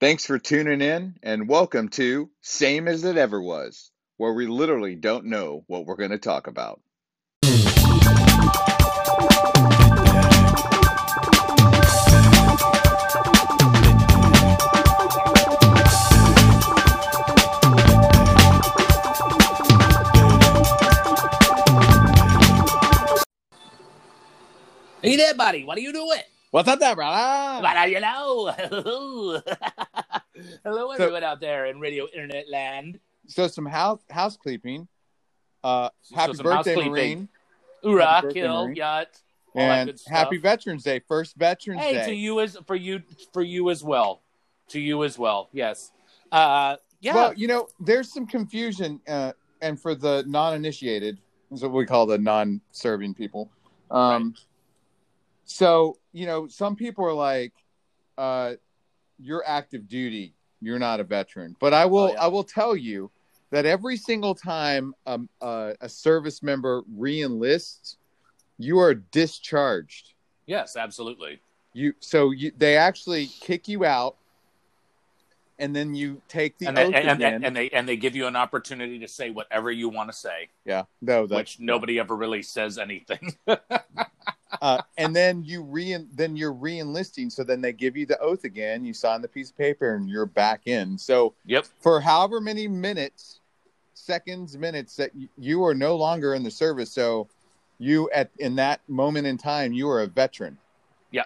Thanks for tuning in and welcome to Same as It Ever Was, where we literally don't know what we're going to talk about. Hey there, buddy. What are you doing? What's up there, brother? What are you know? Hello, So- everyone out there in radio internet land. So some house housekeeping. Uh, So happy some birthday. Marine, Hoorah, kill, yacht, and happy Veterans Day, first Veterans Hey, Day. to you as for you for you as well. To you as well. Yes. Uh, yeah. Well, you know, there's some confusion, uh, and for the non-initiated, is what we call the non-serving people. Um, So, you know, some people are like, uh, "You're active duty. You're not a veteran." But I will, Oh, yeah. I will tell you that every single time um, uh, a service member re-enlists, you are discharged. yes, absolutely. You so you they actually kick you out, and then you take the And oath they, and, again. and, and they and they give you an opportunity to say whatever you want to say, yeah, no, which nobody ever really says anything. uh, and then you re then you're re-enlisting so then they give you the oath again you sign the piece of paper and you're back in so yep. for however many minutes seconds minutes that y- you are no longer in the service so you at in that moment in time you are a veteran Yeah.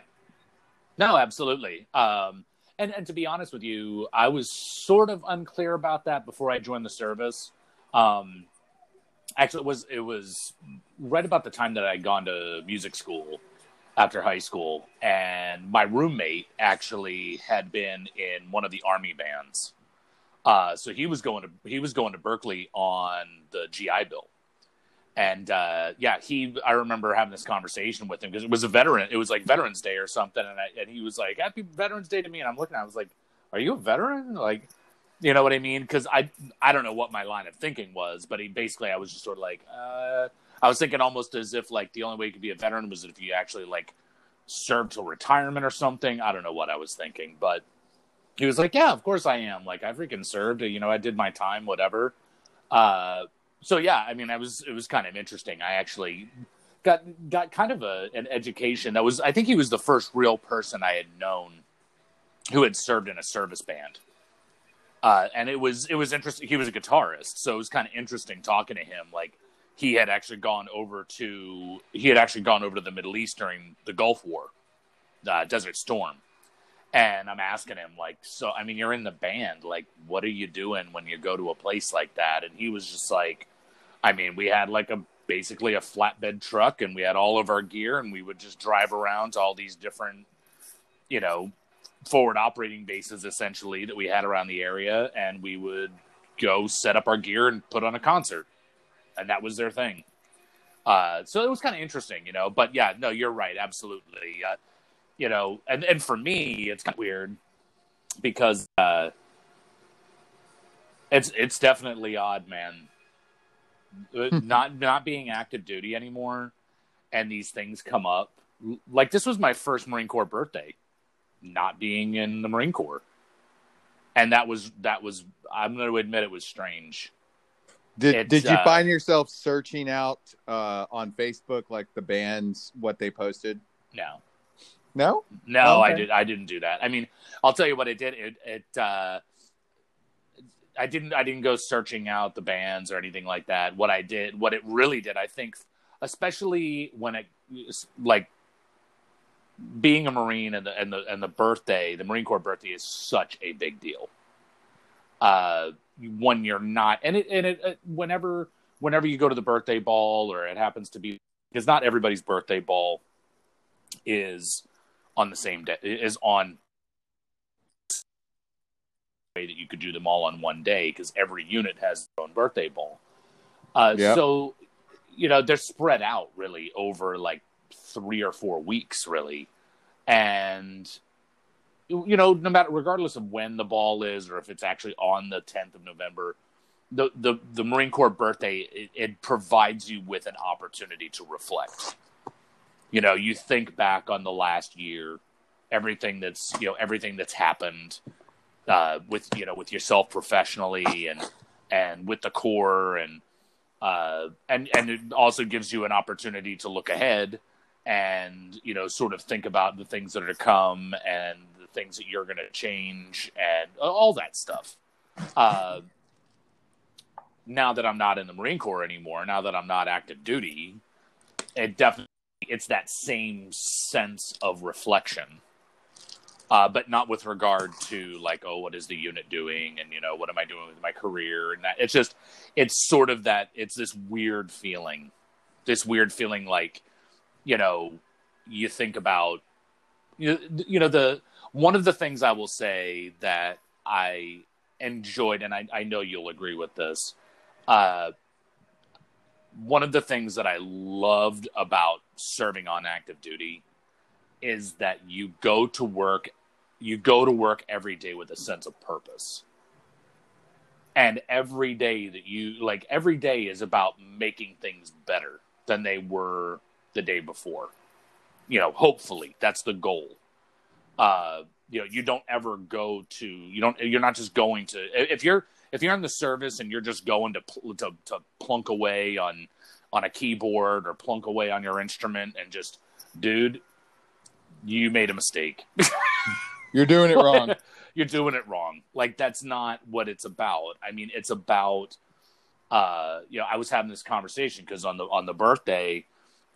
No, absolutely. Um, and and to be honest with you, I was sort of unclear about that before I joined the service. Um, actually, it was it was right about the time that I'd gone to music school after high school, and my roommate actually had been in one of the army bands. Uh, so he was going to he was going to Berklee on the GI Bill and uh, yeah, he. I remember having this conversation with him because it was a veteran. It was like Veterans Day or something, and I, and he was like, "Happy Veterans Day to me." And I'm looking, at him, I was like, "Are you a veteran?" Like, you know what I mean? Because I I don't know what my line of thinking was, but he basically I was just sort of like, uh, I was thinking almost as if like the only way you could be a veteran was if you actually like served till retirement or something. I don't know what I was thinking, but he was like, "Yeah, of course I am. Like I freaking served. You know, I did my time, whatever." Uh, so yeah, I mean, I was it was kind of interesting. I actually got got kind of a an education that was. I think he was the first real person I had known who had served in a service band. Uh, and it was it was interesting. He was a guitarist, so it was kind of interesting talking to him. Like he had actually gone over to he had actually gone over to the Middle East during the Gulf War, uh, Desert Storm, and I'm asking him like, so I mean, you're in the band, like, what are you doing when you go to a place like that? And he was just like, I mean, we had like a basically a flatbed truck, and we had all of our gear, and we would just drive around to all these different, you know, forward operating bases essentially that we had around the area, and we would go set up our gear and put on a concert, and that was their thing. Uh, so it was kind of interesting, you know. But yeah, no, you're right, absolutely. Uh, you know, and and for me, it's kind of weird because uh, it's it's definitely odd, man. Uh, not not being active duty anymore, and these things come up. Like this was my first Marine Corps birthday, not being in the Marine Corps, and that was that was. I'm going to admit it was strange. did, It's, did you uh, find yourself searching out uh, on facebook like the bands what they posted No, no No, I Okay. did. I didn't do that. I mean, I'll tell you what it did. It, it uh, I didn't. I didn't go searching out the bands or anything like that. What I did, what it really did, I think, especially when it like being a Marine and the and the and the birthday, the Marine Corps birthday is such a big deal. Uh, when you're not, and it and it uh, whenever whenever you go to the birthday ball or it happens to be because not everybody's birthday ball is on the same day is on way that you could do them all on one day because every unit has their own birthday ball. Uh, Yeah. So, you know, they're spread out really over like three or four weeks, really, and you know, no matter regardless of when the ball is or if it's actually on the 10th of November, the the the Marine Corps birthday it, it provides you with an opportunity to reflect. You know, you think back on the last year, everything that's you know everything that's happened, uh, with you know with yourself professionally and and with the Corps and uh, and and it also gives you an opportunity to look ahead and you know sort of think about the things that are to come and the things that you're going to change and all that stuff. Uh, now that I'm not in the Marine Corps anymore, now that I'm not active duty, it definitely it's that same sense of reflection. Uh, but not with regard to like, oh, what is the unit doing, and you know, what am I doing with my career, and that. It's just, it's sort of that. It's this weird feeling, this weird feeling like, you know, you think about, you you know, the one of the things I will say that I enjoyed, and I, I know you'll agree with this, uh, one of the things that I loved about serving on active duty is that you go to work you go to work every day with a sense of purpose. And every day that you like every day is about making things better than they were the day before. You know, hopefully that's the goal. Uh, you know, you don't ever go to you don't you're not just going to if you're if you're in the service and you're just going to to, to plunk away on on a keyboard or plunk away on your instrument and just dude you made a mistake you're doing it wrong you're doing it wrong like that's not what it's about i mean it's about uh you know i was having this conversation because on the on the birthday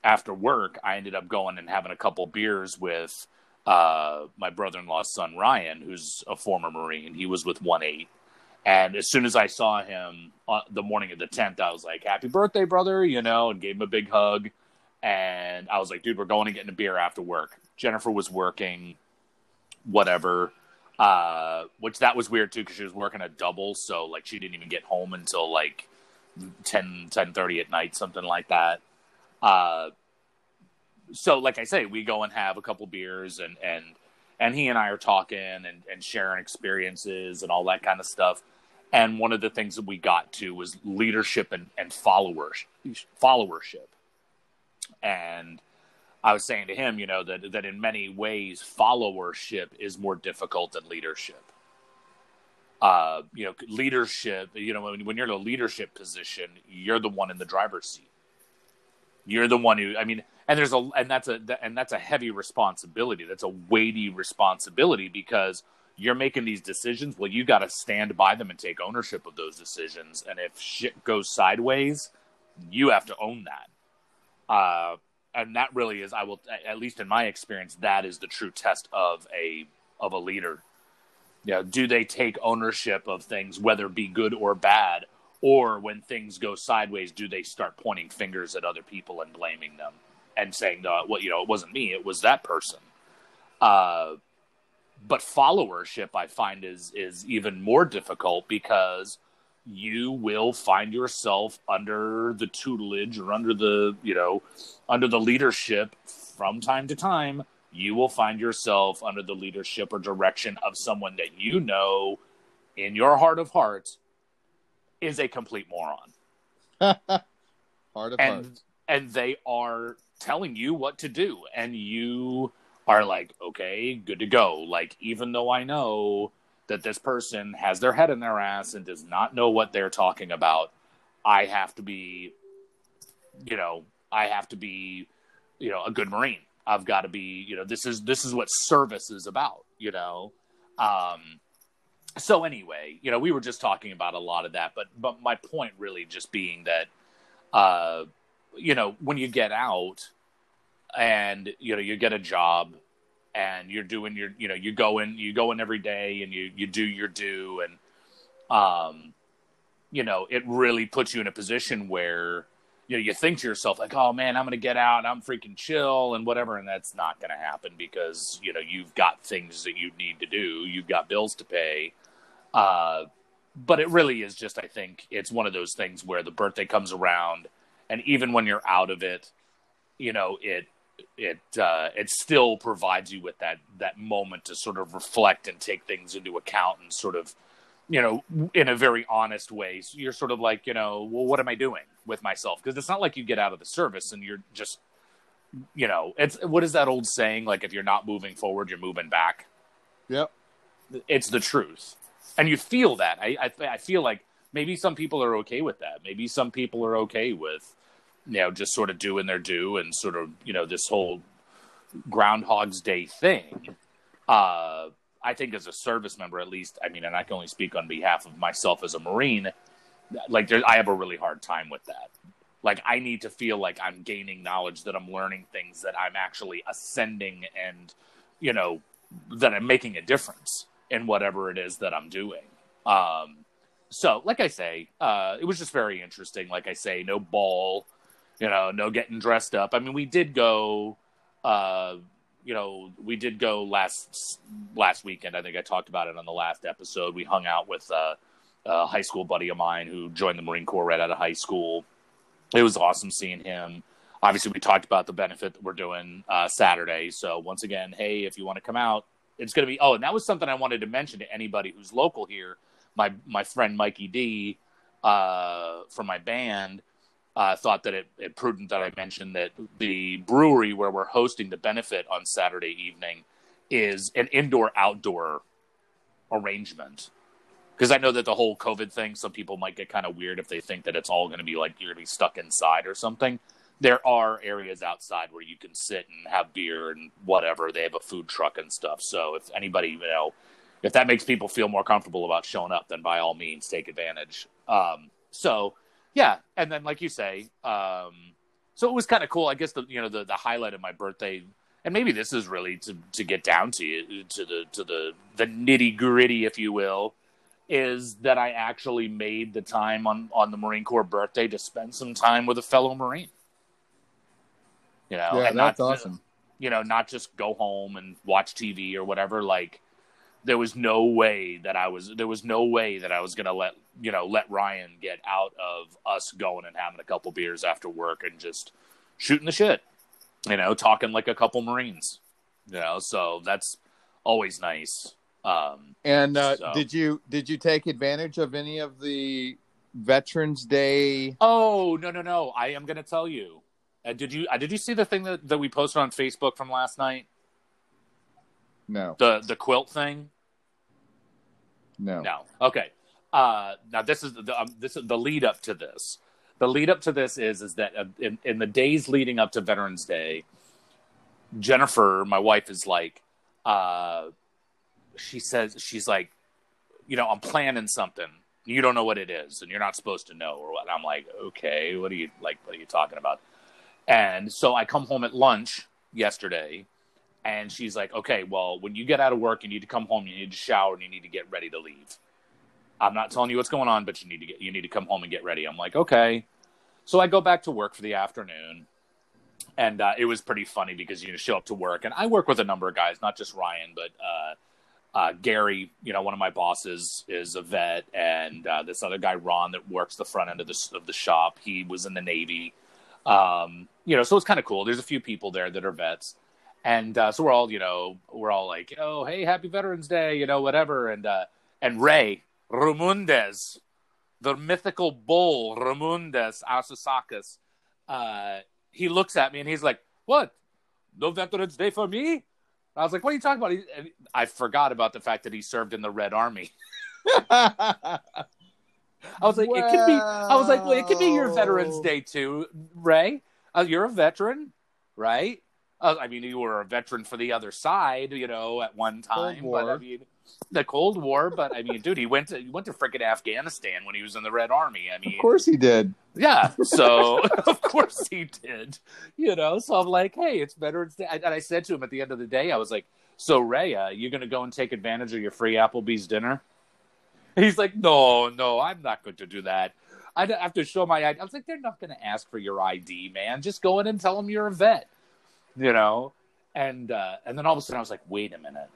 after work i ended up going and having a couple beers with uh my brother-in-law's son ryan who's a former marine he was with 1-8 and as soon as I saw him on the morning of the 10th, I was like, happy birthday, brother, you know, and gave him a big hug. And I was like, dude, we're going to get a beer after work. Jennifer was working, whatever. Uh, which that was weird too, because she was working a double. So like she didn't even get home until like 10, 10 30 at night, something like that. Uh, so like I say, we go and have a couple beers and, and, and he and I are talking and, and sharing experiences and all that kind of stuff. And one of the things that we got to was leadership and, and followers, followership. And I was saying to him, you know, that, that in many ways, followership is more difficult than leadership. Uh, you know, leadership, you know, when, when you're in a leadership position, you're the one in the driver's seat. You're the one who, I mean, and there's a and that's a and that's a heavy responsibility. That's a weighty responsibility because you're making these decisions. Well you got to stand by them and take ownership of those decisions. And if shit goes sideways you have to own that. Uh, and that really is i will at least in my experience that is the true test of a of a leader. Know, do they take ownership of things whether be good or bad or when things go sideways do they start pointing fingers at other people and blaming them and saying, uh, "Well, you know, it wasn't me; it was that person." Uh, but followership, I find, is is even more difficult because you will find yourself under the tutelage or under the you know under the leadership from time to time. You will find yourself under the leadership or direction of someone that you know, in your heart of hearts, is a complete moron. heart of and, hearts. And they are telling you what to do and you are like okay good to go like even though i know that this person has their head in their ass and does not know what they're talking about i have to be you know i have to be you know a good marine i've got to be you know this is this is what service is about you know um so anyway you know we were just talking about a lot of that but but my point really just being that uh you know, when you get out and you know you get a job and you're doing your you know you go in you go in every day and you you do your due and um you know it really puts you in a position where you know you think to yourself like oh man i'm gonna get out i'm freaking chill and whatever and that's not gonna happen because you know you've got things that you need to do you've got bills to pay uh but it really is just i think it's one of those things where the birthday comes around and even when you're out of it, you know it it uh, it still provides you with that that moment to sort of reflect and take things into account and sort of you know in a very honest way. So you're sort of like you know well what am I doing with myself because it's not like you get out of the service and you're just you know it's what is that old saying like if you're not moving forward you're moving back. Yep. it's the truth, and you feel that. I, I I feel like maybe some people are okay with that. Maybe some people are okay with you know just sort of doing their due and sort of you know this whole Groundhog's Day thing. Uh, I think as a service member, at least, I mean, and I can only speak on behalf of myself as a Marine. Like, I have a really hard time with that. Like, I need to feel like I'm gaining knowledge, that I'm learning things, that I'm actually ascending, and you know, that I'm making a difference in whatever it is that I'm doing. Um, so, like I say, uh, it was just very interesting. Like I say, no ball, you know, no getting dressed up. I mean, we did go. Uh, you know, we did go last last weekend. I think I talked about it on the last episode. We hung out with uh, a high school buddy of mine who joined the Marine Corps right out of high school. It was awesome seeing him. Obviously, we talked about the benefit that we're doing uh, Saturday. So once again, hey, if you want to come out, it's going to be. Oh, and that was something I wanted to mention to anybody who's local here. My my friend Mikey D uh, from my band uh, thought that it, it, prudent that I mentioned that the brewery where we're hosting the benefit on Saturday evening is an indoor outdoor arrangement. Because I know that the whole COVID thing, some people might get kind of weird if they think that it's all going to be like you're going to be stuck inside or something. There are areas outside where you can sit and have beer and whatever. They have a food truck and stuff. So if anybody, you know, if that makes people feel more comfortable about showing up, then by all means take advantage. Um, so yeah, and then like you say, um, so it was kind of cool. I guess the you know the the highlight of my birthday, and maybe this is really to to get down to to the to the the nitty gritty, if you will, is that I actually made the time on on the Marine Corps birthday to spend some time with a fellow Marine. You know, yeah, that's not, awesome. You know, not just go home and watch TV or whatever. Like, there was no way that I was there was no way that I was gonna let you know let Ryan get out of us going and having a couple beers after work and just shooting the shit, you know, talking like a couple Marines, you know. So that's always nice. Um, and uh, so. did you did you take advantage of any of the Veterans Day? Oh no no no! I am gonna tell you. Uh, did you uh, did you see the thing that, that we posted on Facebook from last night? No. The the quilt thing. No. No. Okay. Uh, now this is the um, this is the lead up to this. The lead up to this is is that uh, in, in the days leading up to Veterans Day, Jennifer, my wife, is like, uh, she says she's like, you know, I'm planning something. You don't know what it is, and you're not supposed to know or what. I'm like, okay, what are you like? What are you talking about? And so I come home at lunch yesterday, and she's like, okay, well, when you get out of work, you need to come home, you need to shower, and you need to get ready to leave. I'm not telling you what's going on, but you need to get you need to come home and get ready. I'm like, okay. So I go back to work for the afternoon, and uh, it was pretty funny because you show up to work, and I work with a number of guys, not just Ryan, but uh, uh, Gary. You know, one of my bosses is a vet, and uh, this other guy, Ron, that works the front end of the of the shop. He was in the Navy. Um, you know, so it's kind of cool. There's a few people there that are vets and uh, so we're all you know we're all like oh hey happy veterans day you know whatever and uh, and ray Ramundes, the mythical bull Ramundes Asasakis, uh, he looks at me and he's like what no veterans day for me i was like what are you talking about he, i forgot about the fact that he served in the red army I was like, well... it could be. I was like, well, it could be your Veterans Day too, Ray. Uh, you're a veteran, right? Uh, I mean, you were a veteran for the other side, you know, at one time. But I mean, the Cold War. But I mean, dude, he went to he went to freaking Afghanistan when he was in the Red Army. I mean, of course he did. Yeah. So of course he did. You know. So I'm like, hey, it's Veterans Day, and I said to him at the end of the day, I was like, so Ray, you going to go and take advantage of your free Applebee's dinner? He's like, no, no, I'm not going to do that. I have to show my ID. I was like, they're not going to ask for your ID, man. Just go in and tell them you're a vet you know, and uh, and then all of a sudden I was like, wait a minute,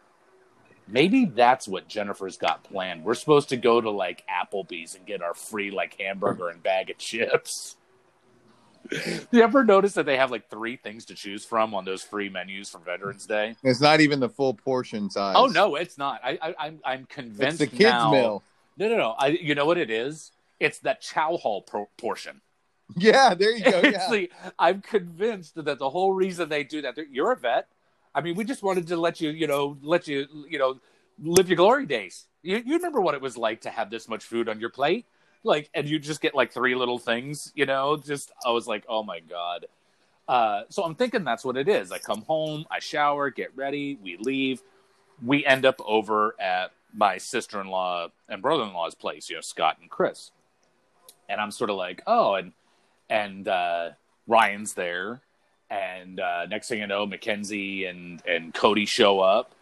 maybe that's what Jennifer's got planned. We're supposed to go to like Applebee's and get our free like hamburger and bag of chips. You ever notice that they have like three things to choose from on those free menus for Veterans Day? It's not even the full portion size. Oh no, it's not. I, I am I'm, I'm convinced. It's the kids' now, meal. No, no, no. I, you know what it is? It's that chow hall pro- portion. Yeah, there you go. Yeah. the, I'm convinced that the whole reason they do that, you're a vet. I mean, we just wanted to let you, you know, let you, you know, live your glory days. You, you remember what it was like to have this much food on your plate? Like, and you just get like three little things, you know? Just, I was like, oh my God. Uh, so I'm thinking that's what it is. I come home, I shower, get ready, we leave. We end up over at my sister in law and brother in law's place, you know, Scott and Chris. And I'm sort of like, oh, and and uh, Ryan's there, and uh, next thing you know, Mackenzie and and Cody show up,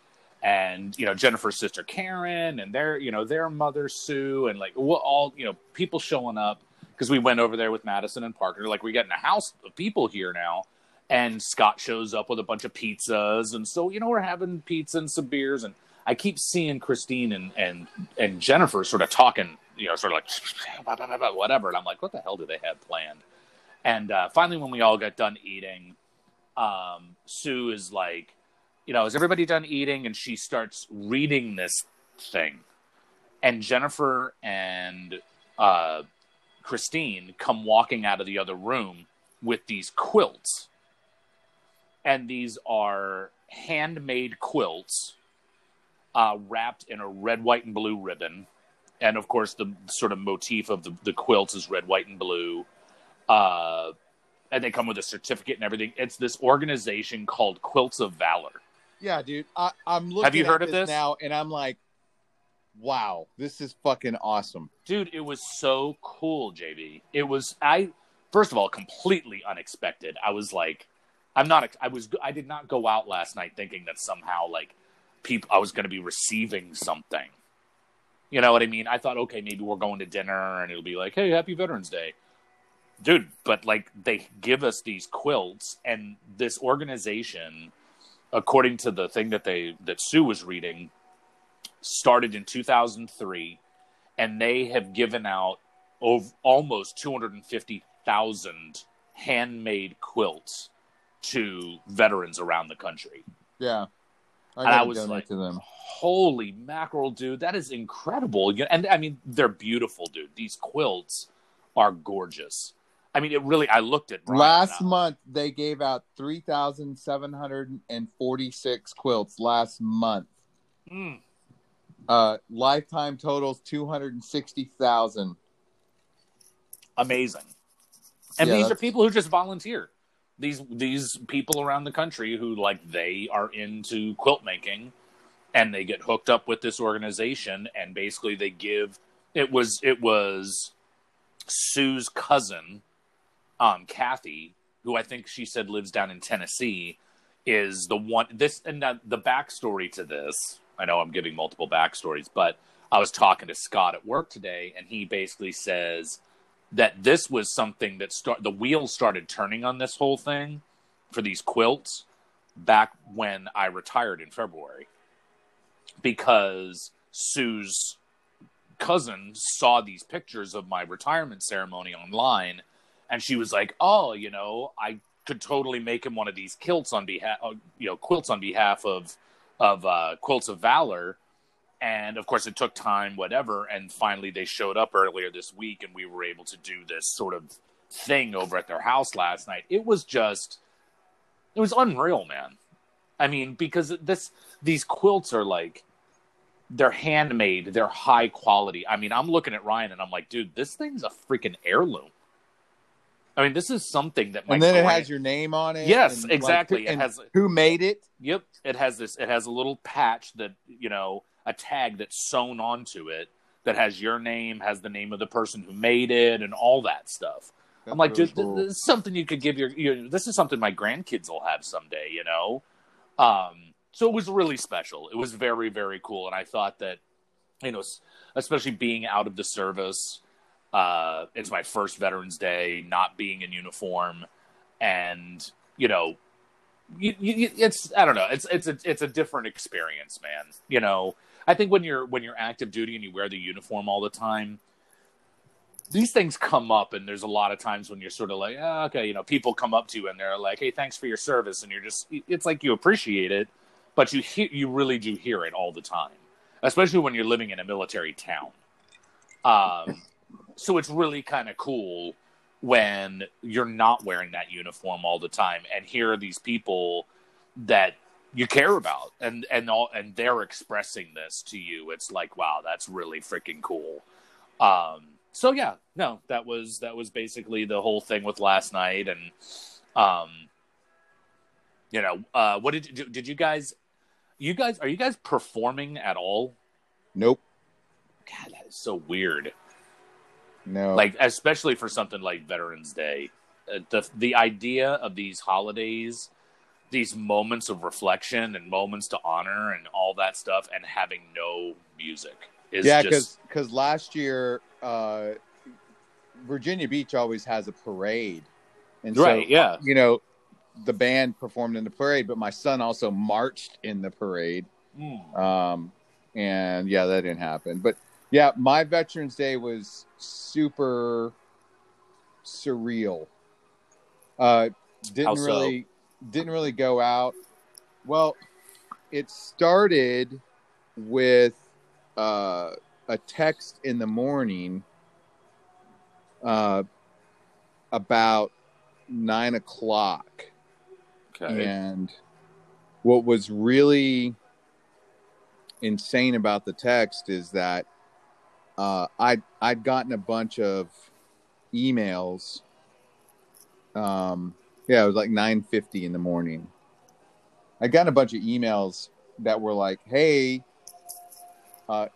and you know Jennifer's sister Karen, and their you know their mother Sue, and like all you know people showing up because we went over there with Madison and Parker. Like we get in a house of people here now, and Scott shows up with a bunch of pizzas, and so you know we're having pizza and some beers and I keep seeing Christine and and and Jennifer sort of talking, you know, sort of like whatever, and I'm like, what the hell do they have planned? And uh, finally, when we all got done eating, um, Sue is like, you know, is everybody done eating? And she starts reading this thing, and Jennifer and uh, Christine come walking out of the other room with these quilts, and these are handmade quilts uh, wrapped in a red, white, and blue ribbon. And of course, the sort of motif of the, the quilts is red, white, and blue. Uh, and they come with a certificate and everything. It's this organization called Quilts of Valor. Yeah, dude. I, am looking. Have you heard of this now? And I'm like, wow, this is fucking awesome, dude. It was so cool, JB. It was I. First of all, completely unexpected. I was like, I'm not. I was. I did not go out last night thinking that somehow like people I was going to be receiving something. You know what I mean? I thought, okay, maybe we're going to dinner and it'll be like, hey, happy Veterans Day. Dude, but like they give us these quilts and this organization, according to the thing that they that Sue was reading, started in 2003 and they have given out over almost 250,000 handmade quilts to veterans around the country. Yeah. I, and I was like, to them. "Holy mackerel, dude! That is incredible!" And I mean, they're beautiful, dude. These quilts are gorgeous. I mean, it really. I looked at Brian last month. They gave out three thousand seven hundred and forty-six quilts last month. Mm. Uh, lifetime totals two hundred and sixty thousand. Amazing. And yeah, these that's... are people who just volunteer these these people around the country who like they are into quilt making and they get hooked up with this organization and basically they give it was it was Sue's cousin um Kathy who I think she said lives down in Tennessee is the one this and the, the backstory to this I know I'm giving multiple backstories but I was talking to Scott at work today and he basically says that this was something that start the wheels started turning on this whole thing for these quilts back when I retired in February because Sue's cousin saw these pictures of my retirement ceremony online and she was like, "Oh, you know, I could totally make him one of these quilts on behalf, uh, you know, quilts on behalf of of uh, Quilts of Valor." And of course it took time whatever and finally they showed up earlier this week and we were able to do this sort of thing over at their house last night it was just it was unreal man i mean because this these quilts are like they're handmade they're high quality i mean i'm looking at ryan and i'm like dude this thing's a freaking heirloom I mean, this is something that. and then it has your name on it. Yes, exactly. Like, it has who made it. Yep, it has this. It has a little patch that you know a tag that's sewn onto it that has your name, has the name of the person who made it, and all that stuff. That's I'm like, really cool. this is something you could give your, your. This is something my grandkids will have someday, you know. Um, so it was really special. It was very, very cool, and I thought that, you know, especially being out of the service, uh, it's my first Veterans Day, not being in uniform, and you know, you, you, it's I don't know, it's it's a it's a different experience, man. You know, I think when you're when you're active duty and you wear the uniform all the time, these things come up, and there's a lot of times when you're sort of like, oh, okay, you know, people come up to you and they're like, hey, thanks for your service, and you're just, it's like you appreciate it, but you hear, you really do hear it all the time, especially when you're living in a military town. Um, so it's really kind of cool when you're not wearing that uniform all the time, and here are these people that you care about and and all and they're expressing this to you. It's like wow that's really freaking cool. Um so yeah no that was that was basically the whole thing with last night. And um you know uh what did you did you guys you guys are you guys performing at all? Nope. god that is so weird. No. like especially for something like veterans day. Uh, the the idea of these holidays these moments of reflection and moments to honor and all that stuff and having no music is yeah, just because last year uh, Virginia Beach always has a parade, and so, yeah you know the band performed in the parade, but my son also marched in the parade. Mm. Um, and yeah, that didn't happen. But yeah, my Veterans Day was super surreal. Uh, didn't so? really didn't really go out. Well, it started with uh, a text in the morning uh, about nine o'clock. okay And what was really insane about the text is that uh, I'd I'd gotten a bunch of emails. Um, yeah, it was like nine fifty in the morning. I got a bunch of emails that were like, "Hey, uh,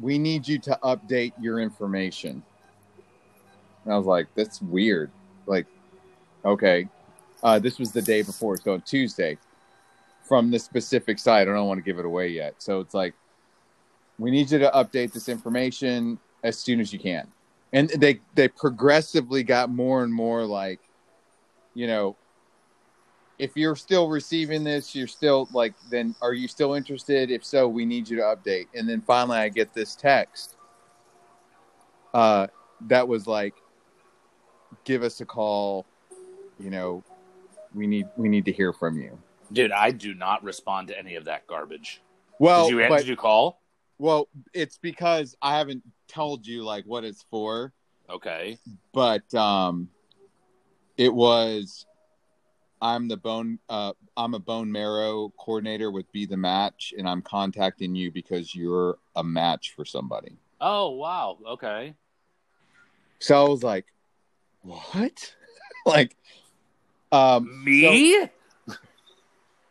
we need you to update your information." And I was like, "That's weird." Like, okay, uh, this was the day before, so Tuesday, from the specific site. I don't want to give it away yet. So it's like, we need you to update this information as soon as you can. And they they progressively got more and more like, you know, if you're still receiving this, you're still like, then are you still interested? If so, we need you to update. And then finally, I get this text uh, that was like, give us a call. You know, we need we need to hear from you. dude i do not respond to any of that garbage Well, did you but, did you call well, it's because I haven't told you like what it's for, okay but um, it was. I'm the bone. Uh, I'm a bone marrow coordinator with Be the Match, and I'm contacting you because you're a match for somebody. oh wow okay So I was like, "What?" like, um, so- me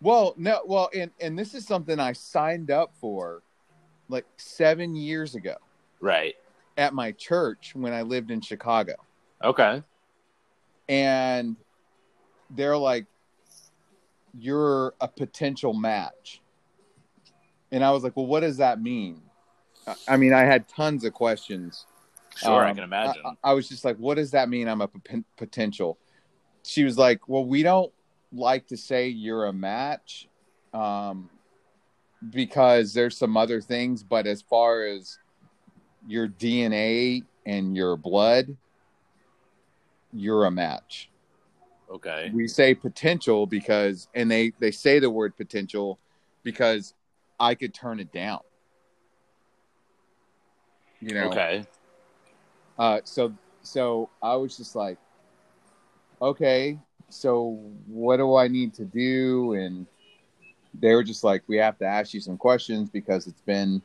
Well, no, well, and and this is something I signed up for like 7 years ago right at my church when I lived in Chicago. okay And they're like you're a potential match. And I was like, "Well, what does that mean?" I- I mean, I had tons of questions. sure i Um, can imagine I, I was just like, "What does that mean? I'm a p- potential." She was like, "Well, we don't like to say you're a match, um, because there's some other things, but as far as your DNA and your blood, you're a match." okay We say potential because, and they they say the word potential because I could turn it down. You know, okay uh, so so I was just like, okay, so what do I need to do? And they were just like, we have to ask you some questions because it's been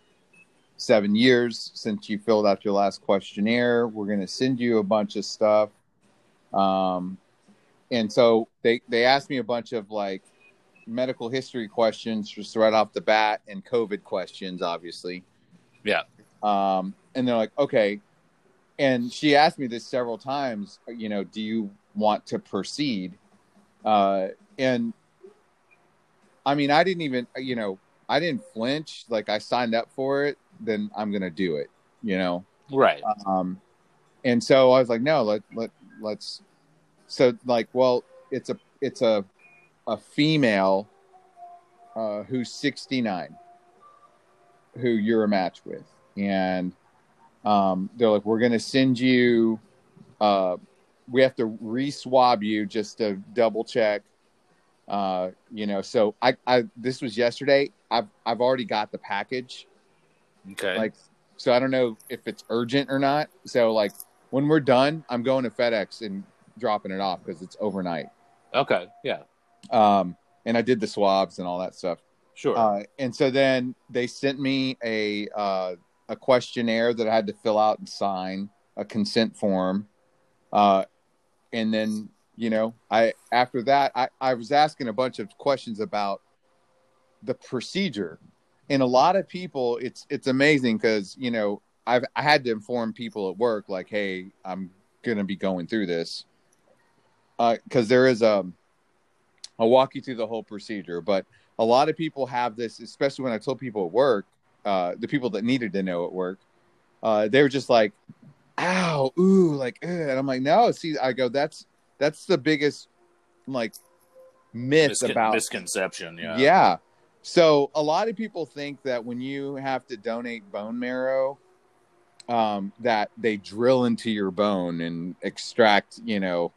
seven years since you filled out your last questionnaire. We're going to send you a bunch of stuff. Um, and so they they asked me a bunch of like medical history questions just right off the bat and COVID questions, obviously. Yeah. Um, and they're like, okay. And she asked me this several times, you know, do you want to proceed? Uh, and I mean, I didn't even, you know, I didn't flinch. Like I signed up for it, then I'm going to do it, you know? right Um, and so I was like, no, let, let, let's, so like, well, it's a, it's a, a female, uh, who's 69 who you're a match with. And, um, they're like, we're going to send you, uh, we have to re-swab you just to double check. Uh, you know, so I, I, this was yesterday. I've, I've already got the package okay like so i don't know if it's urgent or not so like when we're done i'm going to fedex and dropping it off because it's overnight okay yeah um and I did the swabs and all that stuff. Sure. Uh, and so then they sent me a uh, a questionnaire that I had to fill out and sign, a consent form, uh, and then you know I after that I, I was asking a bunch of questions about the procedure, and a lot of people it's it's amazing because you know I've I had to inform people at work like hey I'm gonna be going through this because there is a I'll walk you through the whole procedure, but a lot of people have this, especially when I told people at work, uh, the people that needed to know at work, uh, they were just like, "Ow, ooh," like, Ugh. and I'm like, "No." See, I go, "That's that's the biggest like myth Miscon- about misconception. Yeah. yeah. So a lot of people think that when you have to donate bone marrow, um, that they drill into your bone and extract, you know,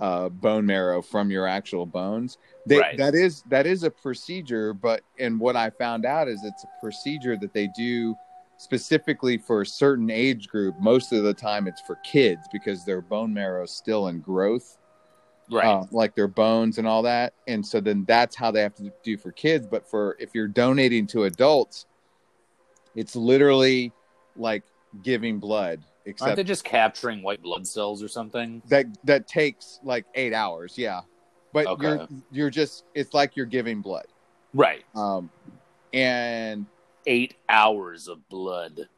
uh, bone marrow from your actual bones. They, Right. That is that is a procedure, but and what I found out is it's a procedure that they do specifically for a certain age group. Most of the time, it's for kids because their bone marrow is still in growth Right. uh, like their bones and all that. And so then that's how they have to do for kids. But for if you're donating to adults, it's literally like giving blood, Aren't except they just capturing white blood cells or something? that that takes like eight hours. Yeah, but Okay. you're you're just it's like you're giving blood. Right. Um, and Eight hours of blood.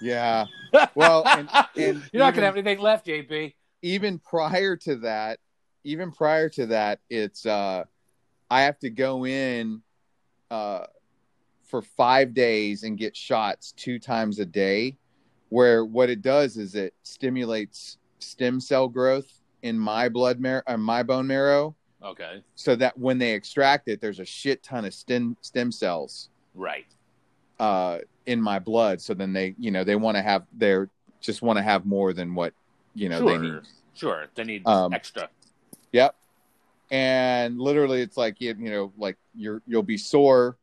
yeah, well, and, and You're not even- gonna have anything left, JP. even prior to that, even prior to that, it's uh I have to go in uh for 5 days and get shots two times a day where what it does is it stimulates stem cell growth in my blood marrow uh, my bone marrow Okay. so that when they extract it there's a shit ton of stem stem cells Right. uh in my blood so then they you know they want to have they're just want to have more than what you know sure. they need Sure. They need Um, extra. Yep. And literally, it's like you, you know, like you're you'll be sore,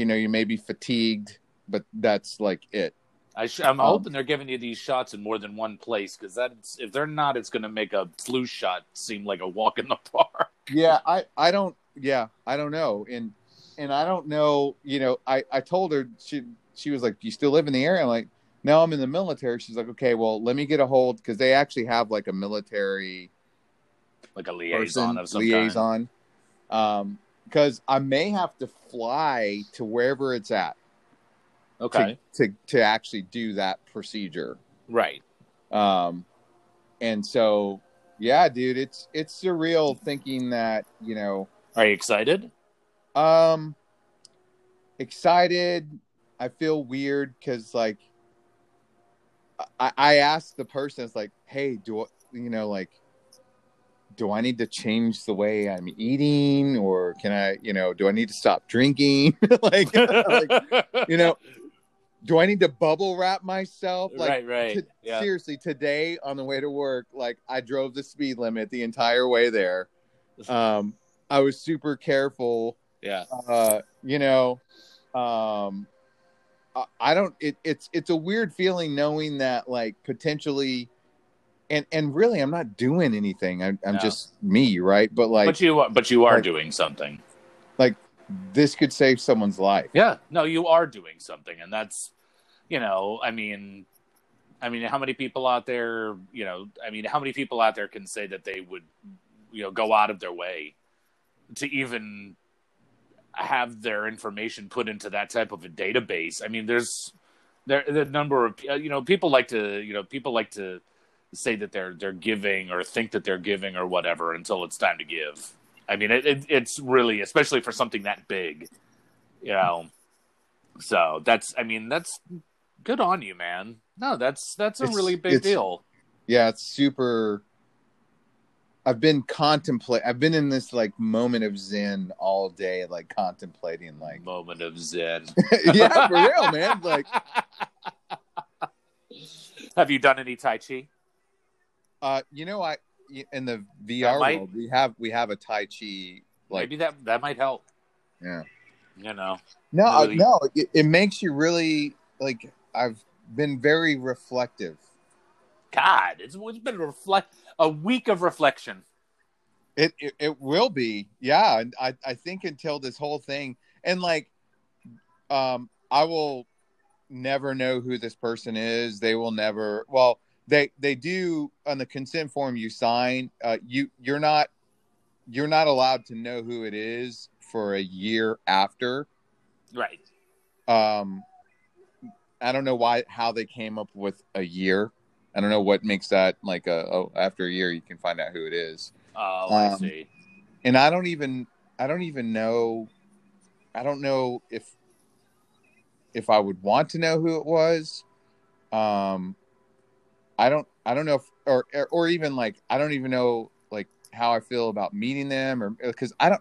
you know, you may be fatigued, but that's like it. I sh- I'm um, hoping they're giving you these shots in more than one place because that's if they're not, it's going to make a flu shot seem like a walk in the park. Yeah, I I don't. Yeah, I don't know, and and I don't know. You know, I I told her she she was like, "Do you still live in the area?" I'm like, "No, I'm in the military." She's like, "Okay, well, let me get a hold because they actually have like a military like a liaison person of some kind. liaison." Um, because I may have to fly to wherever it's at. Okay. to, to to actually do that procedure. Right. Um, and so yeah, dude, it's it's surreal thinking that you know, Are you excited? um, excited. I feel weird because like I, I asked the person, it's like, hey, do you know, like, do I need to change the way I'm eating, or can I, you know, do I need to stop drinking, like, like, you know, do I need to bubble wrap myself, like, right. Right. to- yeah. seriously today on the way to work like i drove the speed limit the entire way there um i was super careful Yeah. uh you know um I, I don't it, it's it's a weird feeling knowing that like potentially and and really i'm not doing anything i'm, I'm No. just me right but like but you, but you are like- doing something. Like this could save someone's life Yeah. No, you are doing something, and that's, you know, I mean, I mean, how many people out there, you know, I mean, how many people out there can say that they would, you know, go out of their way to even have their information put into that type of a database? I mean, there's there the number of you know people like to you know people like to say that they're they're giving or think that they're giving or whatever until it's time to give. I mean, it, it, it's really especially for something that big, you know. So that's I mean that's good on you, man. No, that's that's a It's- really big deal. yeah it's super i've been contemplate i've been in this like moment of zen all day like contemplating like Moment of zen. yeah for real man like Have you done any tai chi? Uh you know i in the vr might- world we have we have a tai chi like Maybe that that might help. yeah You know. no uh, no it, it makes you really like i've been very reflective God, it's, it's been a reflect a week of reflection. It, it it will be, yeah. And I I think until this whole thing and like, um, I will never know who this person is. They will never. Well, they they do on the consent form you sign. Uh, you you're not you're not allowed to know who it is for a year after. Right. Um, I don't know why how they came up with a year. I don't know what makes that like a oh after a year you can find out who it is. Oh, I Um, see. And I don't even I don't even know I don't know if if I would want to know who it was. Um I don't I don't know if or or even like I don't even know like how I feel about meeting them or because I don't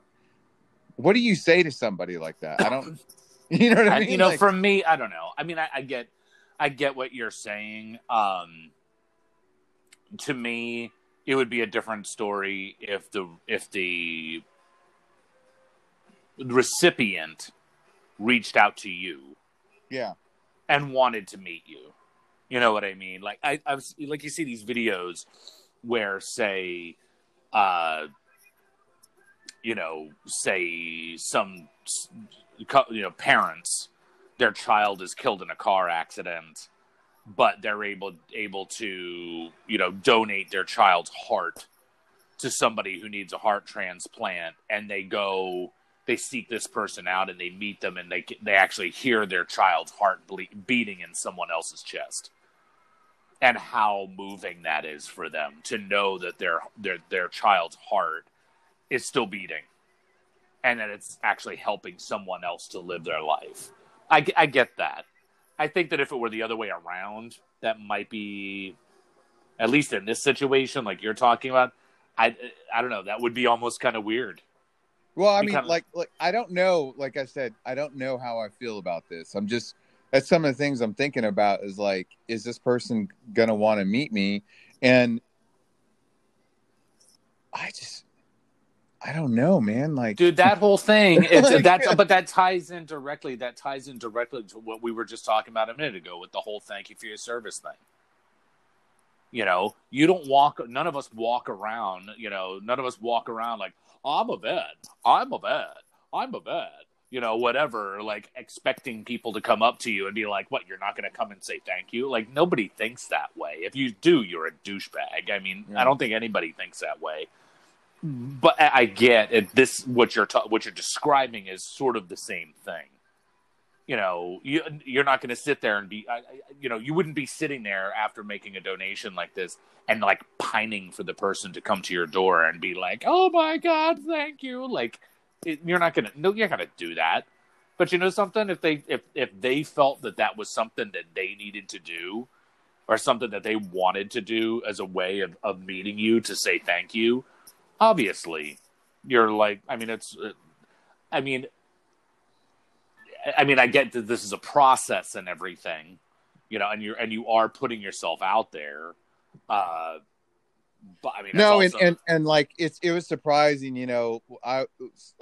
what do you say to somebody like that? I don't you know what I I- mean? you know, Like- for me, I don't know. I mean, I, I get, I get what you're saying. Um, to me, it would be a different story if the if the recipient reached out to you yeah. and wanted to meet you. You know what I mean? Like I, I was like you see these videos where say, uh, you know, say some, you know, parents, their child is killed in a car accident, but they're able able to you know donate their child's heart to somebody who needs a heart transplant, and they go they seek this person out and they meet them and they they actually hear their child's heart ble- beating in someone else's chest and how moving that is for them to know that their their their child's heart is still beating and that it's actually helping someone else to live their life I, I get that i think that if it were the other way around that might be at least in this situation like you're talking about i i don't know that would be almost kind of weird Well, I mean, kinda- like, like I don't know. Like I said, I don't know how I feel about this. I'm just that's some of the things I'm thinking about. Is like, is this person gonna want to meet me? And I just, I don't know, man. Like, dude that whole thing it's, that's but that ties in directly that ties in directly to what we were just talking about a minute ago with the whole thank you for your service thing you know you don't walk none of us walk around you know none of us walk around like i'm a vet i'm a vet i'm a vet you know whatever like expecting people to come up to you and be like what you're not going to come and say thank you like nobody thinks that way if you do you're a douchebag i mean Yeah. i don't think anybody thinks that way but I get it. This what you're ta- what you're describing is sort of the same thing. You know, you you're not going to sit there and be, I- I- you know, you wouldn't be sitting there after making a donation like this and like pining for the person to come to your door and be like, "Oh my god, thank you!" Like, you're not gonna, no, you're not gonna do that. But you know something? If they if if they felt that that was something that they needed to do, or something that they wanted to do as a way of, of meeting you to say thank you, obviously you're like i mean it's uh, i mean i mean i get that this is a process and everything you know and you're and you are putting yourself out there uh but i mean no, and, also- and and like it's it was surprising. You know, I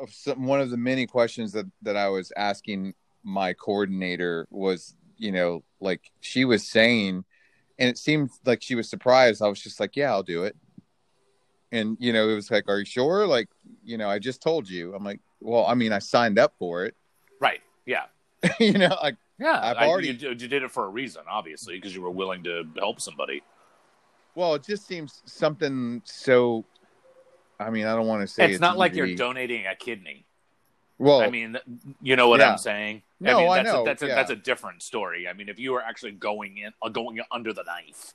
some, one of the many questions that that I was asking my coordinator was, you know, like she was saying, and it seemed like she was surprised. I was just like, yeah, I'll do it. And you know, it was like, are you sure? Like, you know, I just told you. I'm like, well, I mean, I signed up for it. right yeah you know, like yeah I've I- already- you, you did it for a reason obviously because you were willing to help somebody Well, it just seems something so. I mean, I don't want to say it's, not like you're donating a kidney Well, I mean, you know what Yeah. I'm saying? No, mean, I that's know, A, that's a, yeah. that's a different story. I mean, if you were actually going in, uh, going under the knife,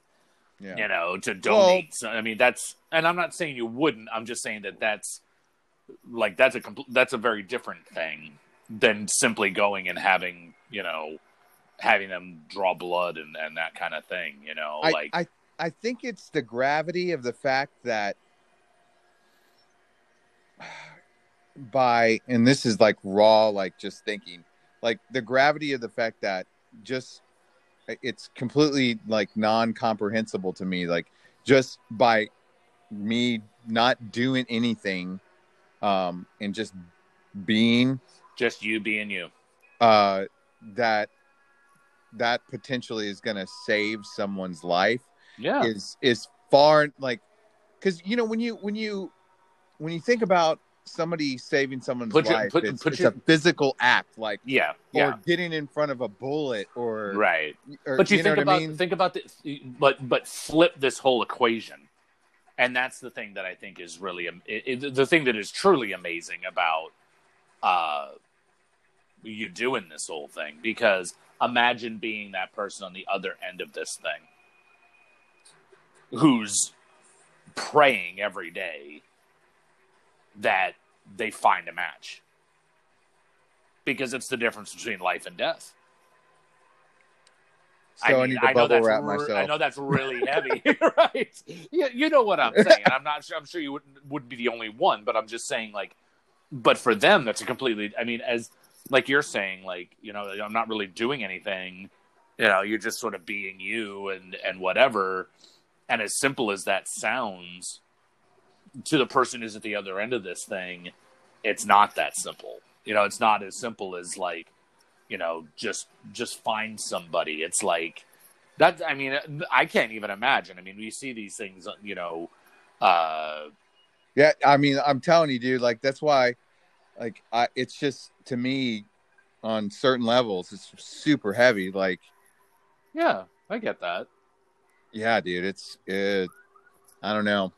yeah. you know, to donate. so, I mean, that's, and I'm not saying you wouldn't. I'm just saying that that's like that's a compl- that's a very different thing than simply going and having you know having them draw blood and, and that kind of thing. You know, I, like I I think it's the gravity of the fact that by and this is like raw like just thinking like the gravity of the fact that just it's completely like non-comprehensible to me like just by me not doing anything um and just being just you being you. uh that that potentially is going to save someone's life Yeah, is is far like because you know when you when you when you think about somebody saving someone's Put your- life, put- it's, put it's your- a physical act, like Yeah, or yeah, getting in front of a bullet, or right. or- But you, know think about I mean? think about the but but flip this whole equation, and that's the thing that I think is really it, it, the thing that is truly amazing about uh you doing this whole thing. Because imagine being that person on the other end of this thing who's praying every day that they find a match because it's the difference between life and death. So I, need to bubble that's wrap re- myself. I know that's really heavy, right? You, you know what I'm saying. I'm not sure. I'm sure you wouldn't would be the only one, but I'm just saying, like, but for them, that's a completely. I mean, as like you're saying, like, you know, I'm not really doing anything. You know, you're just sort of being you and and whatever. And as simple as that sounds, to the person who's at the other end of this thing, it's not that simple. You know, it's not as simple as like you know just just find somebody it's like that i mean i can't even imagine i mean we see these things you know uh Yeah, I mean, I'm telling you, dude. Like that's why, like, I it's just to me, on certain levels, it's super heavy. Like, yeah i get that yeah, dude, it's it. I don't know.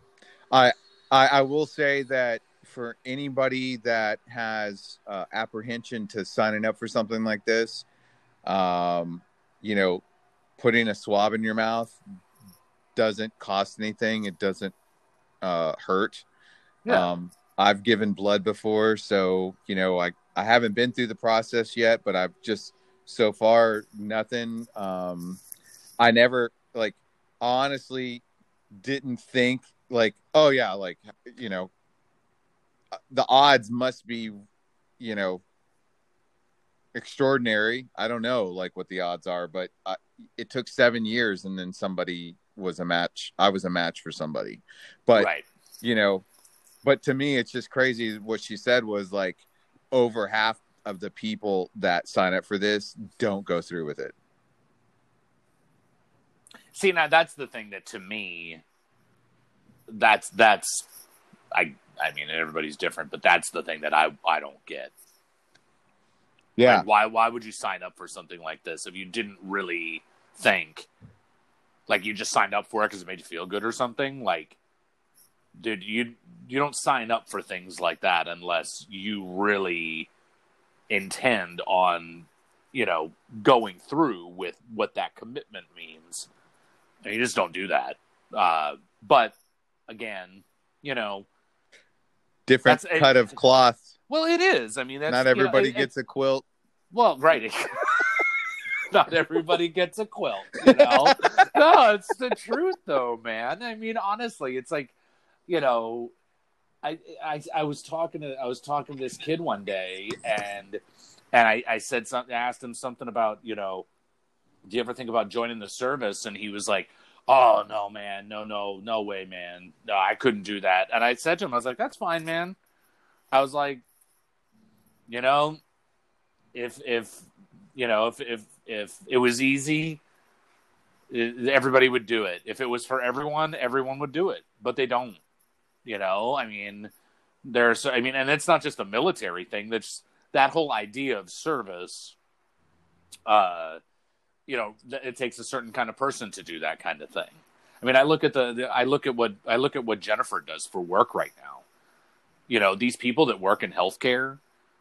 I I, I will say that for anybody that has uh, apprehension to signing up for something like this, um, you know, putting a swab in your mouth doesn't cost anything. It doesn't uh, hurt. yeah Um, I've given blood before, so you know, I I haven't been through the process yet, but I've just so far nothing. Um, I never like honestly didn't think like, oh yeah, like you know, uh, the odds must be, you know, extraordinary. I don't know like what the odds are, but I, it took seven years, and then somebody was a match. I was a match for somebody, but right you know but to me it's just crazy what she said was like over half of the people that sign up for this don't go through with it see now that's the thing that to me that's that's i i mean everybody's different but that's the thing that i i don't get yeah Like, why why would you sign up for something like this if you didn't really think like you just signed up for it because it made you feel good or something? Like, dude, you you don't sign up for things like that unless you really intend on you know going through with what that commitment means. You just don't do that. Uh, but again, you know, different That's- cut of cloth well, it is. I mean, that's, not you know, everybody it- gets a quilt Well, right. Not everybody gets a quilt, you know. no, it's the truth, though, man. I mean, honestly, it's like, you know, I I, I was talking to I was talking to this kid one day, and and I, I said something, asked him something about, you know, do you ever think about joining the service? And he was like, Oh no, man, no, no, no way, man, no, I couldn't do that. And I said to him, I was like, That's fine, man. I was like, you know, if if you know if if if it was easy eh, everybody would do it if it was for everyone everyone would do it but they don't you know i mean there's i mean and it's not just a military thing that's that whole idea of service uh you know it takes a certain kind of person to do that kind of thing i mean i look at the, the i look at what i look at what jennifer does for work right now you know these people that work in healthcare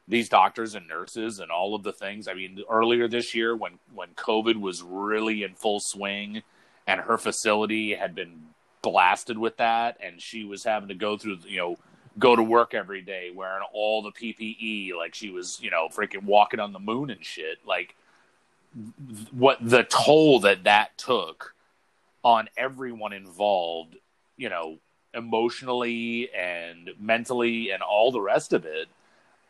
these doctors and nurses and all of the things. I mean, earlier this year when when COVID was really in full swing, and her facility had been blasted with that, and she was having to go through, you know, go to work every day wearing all the PPE, like she was, you know, freaking walking on the moon and shit. Like, what the toll that that took on everyone involved, you know, emotionally and mentally and all the rest of it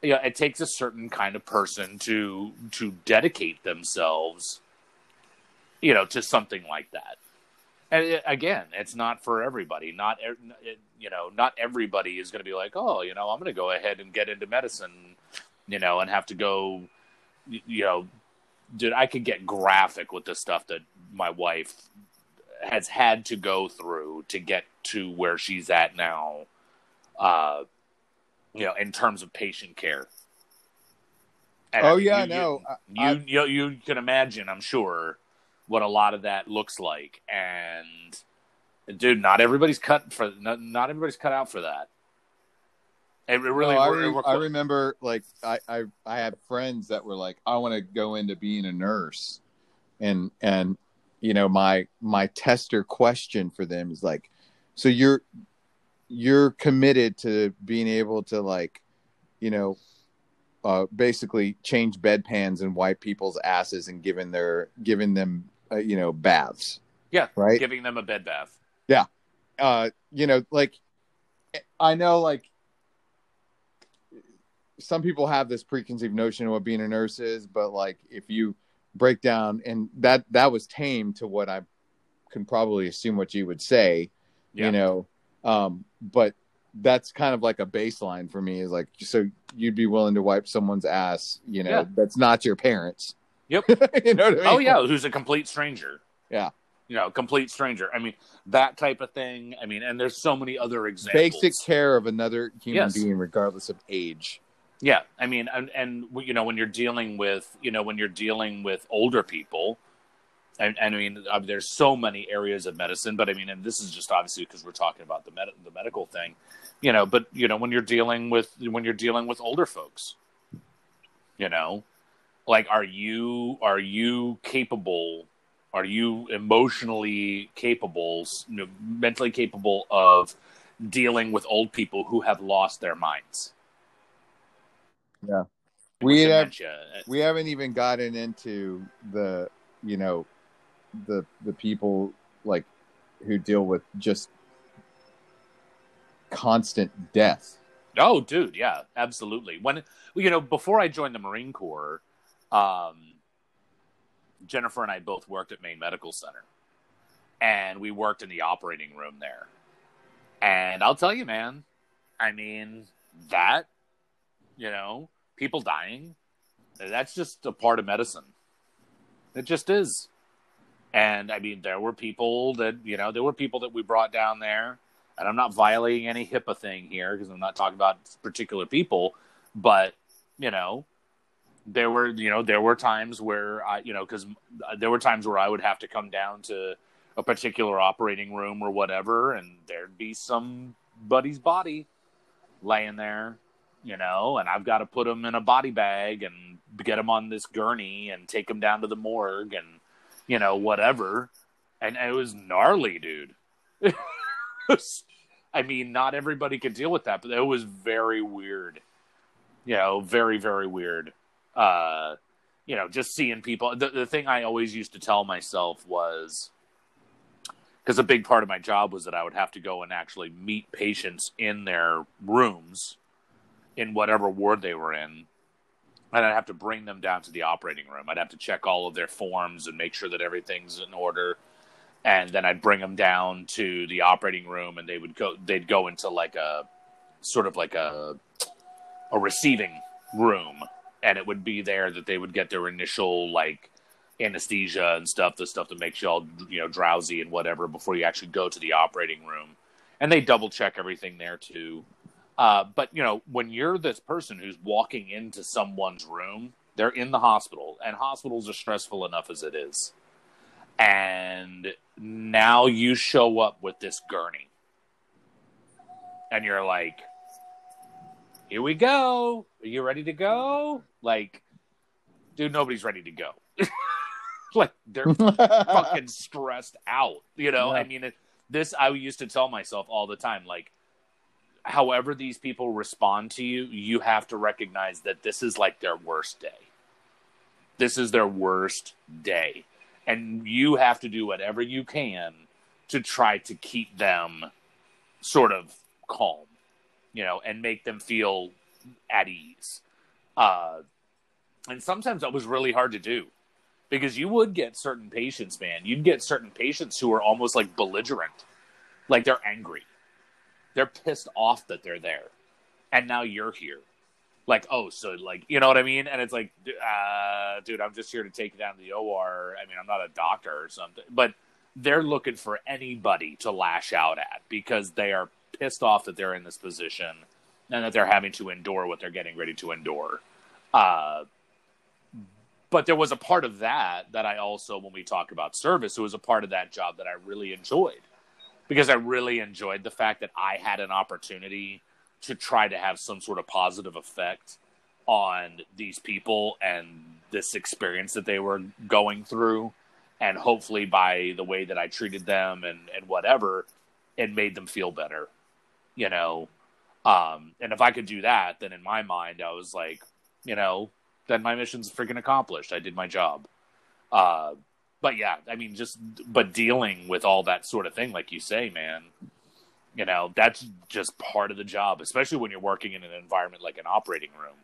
you know, it takes a certain kind of person to to dedicate themselves, you know, to something like that. And it, again, it's not for everybody. Not you know, not everybody is going to be like, oh, you know, I'm going to go ahead and get into medicine, you know, and have to go, you know, dude, I could get graphic with the stuff that my wife has had to go through to get to where she's at now. Uh, you know, in terms of patient care. And, Oh, yeah, you, no, You, I- you, you you can imagine, I'm sure, what a lot of that looks like, and dude, not everybody's cut for not, not everybody's cut out for that. It really, No, I, re- I remember like I, I I had friends that were like I want to go into being a nurse, and and you know my my tester question for them is like, so you're you're committed to being able to like, you know, uh, basically change bedpans and wipe people's asses and giving their giving them uh, you know baths, yeah, right? giving them a bed bath. Yeah, uh you know like i know like some people have this preconceived notion of what being a nurse is but like if you break down and that that was tame to what i can probably assume what you would say Yeah. you know um but that's kind of like a baseline for me is like so you'd be willing to wipe someone's ass you know Yeah. that's not your parents Yep. you know what i mean Oh yeah, who's a complete stranger. Yeah. You know, complete stranger. I mean, that type of thing. I mean, and there's so many other examples. basic care of another human Yes. being regardless of age Yeah, I mean, and and you know when you're dealing with you know when you're dealing with older people, and, and I mean uh, there's so many areas of medicine, but I mean, and this is just obviously because we're talking about the med- the medical thing, you know. But you know when you're dealing with when you're dealing with older folks, you know, like are you are you capable? Are you emotionally capable, you know, mentally capable of dealing with old people who have lost their minds? Yeah. We have, we haven't even gotten into the you know the the people like who deal with just constant death Oh, dude, yeah, absolutely. When you know, before I joined the Marine Corps, um, Jennifer and I both worked at Maine Medical Center, and we worked in the operating room there. And I'll tell you, man, I mean that, you know, people dying, that's just a part of medicine. It just is. And I mean, there were people that you know, there were people that we brought down there and I'm not violating any HIPAA thing here because I'm not talking about particular people, but you know, there were you know there were times where I you know because there were times where I would have to come down to a particular operating room or whatever, and there'd be somebody's body laying there, you know, and I've got to put them in a body bag and get them on this gurney and take them down to the morgue and you know whatever, and it was gnarly, dude. I mean, not everybody could deal with that, but it was very weird. You know, very, very weird. Uh, you know, just seeing people. The, the thing I always used to tell myself was because a big part of my job was that I would have to go and actually meet patients in their rooms in whatever ward they were in. And I'd have to bring them down to the operating room. I'd have to check all of their forms and make sure that everything's in order and then I'd bring them down to the operating room, and they would go. They'd go into like a sort of like a a receiving room, and it would be there that they would get their initial like anesthesia and stuff, the stuff that makes you all you know drowsy and whatever before you actually go to the operating room, and they double check everything there too. Uh, but you know, when you're this person who's walking into someone's room, they're in the hospital, and hospitals are stressful enough as it is. And now you show up with this gurney. And you're like here we go. Are you ready to go? Like dude nobody's ready to go. Like they're fucking stressed out you know? I mean it, this i used to tell myself all the time like however these people respond to you you have to recognize that this is like their worst day. This is their worst day. And you have to do whatever you can to try to keep them sort of calm you know and make them feel at ease. Uh and sometimes that was really hard to do because you would get certain patients man. You'd get certain patients who are almost like belligerent like they're angry they're pissed off that they're there. And now you're here. Like oh so like you know what i mean? And it's like uh dude i'm just here to take you down to the or i mean i'm not a doctor or something. But they're looking for anybody to lash out at because they are pissed off that they're in this position and that they're having to endure what they're getting ready to endure. Uh, but there was a part of that that I also, when we talk about service, it was a part of that job that I really enjoyed because I really enjoyed the fact that I had an opportunity to try to have some sort of positive effect on these people and this experience that they were going through. And hopefully by the way that I treated them and and whatever it made them feel better you know? Um and if I could do that then in my mind I was like you know then my mission's freaking accomplished. I did my job. Uh but yeah I mean just but dealing with all that sort of thing like you say man you know that's just part of the job especially when you're working in an environment like an operating room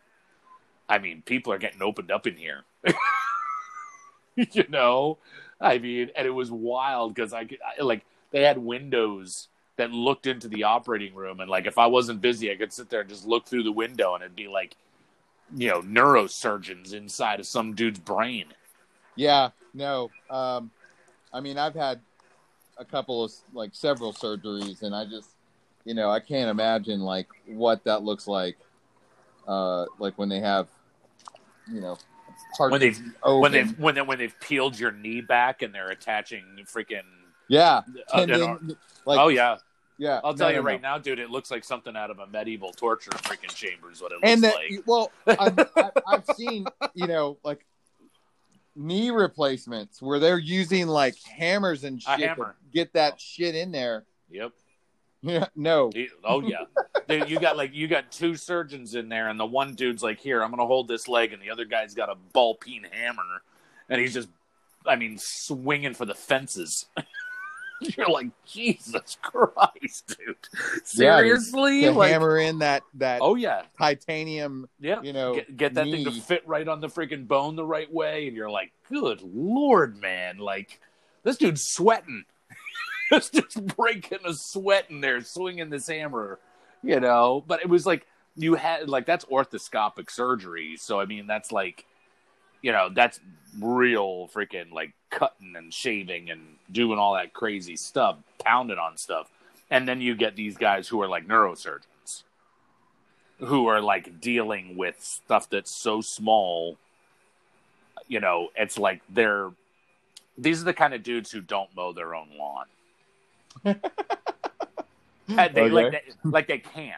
I mean, people are getting opened up in here. you know, I mean, and it was wild because I, I like they had windows that looked into the operating room, and like if I wasn't busy, I could sit there and just look through the window, and it'd be like, you know, neurosurgeons inside of some dude's brain. Yeah, no. Um, I mean, I've had a couple of like several surgeries, and I just, you know, I can't imagine like what that looks like. Uh, like when they have you know, when they've open. when they've when they when they've peeled your knee back and they're attaching freaking yeah, uh, tendon, like oh yeah. Yeah, I'll tell no, you no, right no. now, dude. It looks like something out of a medieval torture freaking chamber. Is what it looks and that, like. Well, I've, I've seen, you know, like knee replacements where they're using like hammers and shit hammer. to get that shit in there. Yep. Yeah, no. Oh yeah. Dude, you got like you got two surgeons in there, and the one dude's like, "Here, I'm gonna hold this leg," and the other guy's got a ball peen hammer, and he's just, I mean, swinging for the fences. You're like, Jesus Christ, dude! Seriously, yeah, like, hammer in that that oh yeah titanium, yeah, you know, get, get that knee. thing to fit right on the freaking bone the right way, and you're like, good lord, man, like this dude's sweating. this just breaking a sweat in there, swinging this hammer, you know. But it was like you had like that's orthoscopic surgery, so I mean that's like, you know, that's real freaking like cutting and shaving and doing all that crazy stuff, pounding on stuff, and then you get these guys who are like neurosurgeons, who are like dealing with stuff that's so small. You know, it's like they're these are the kind of dudes who don't mow their own lawn they, okay. like, they, like they can't.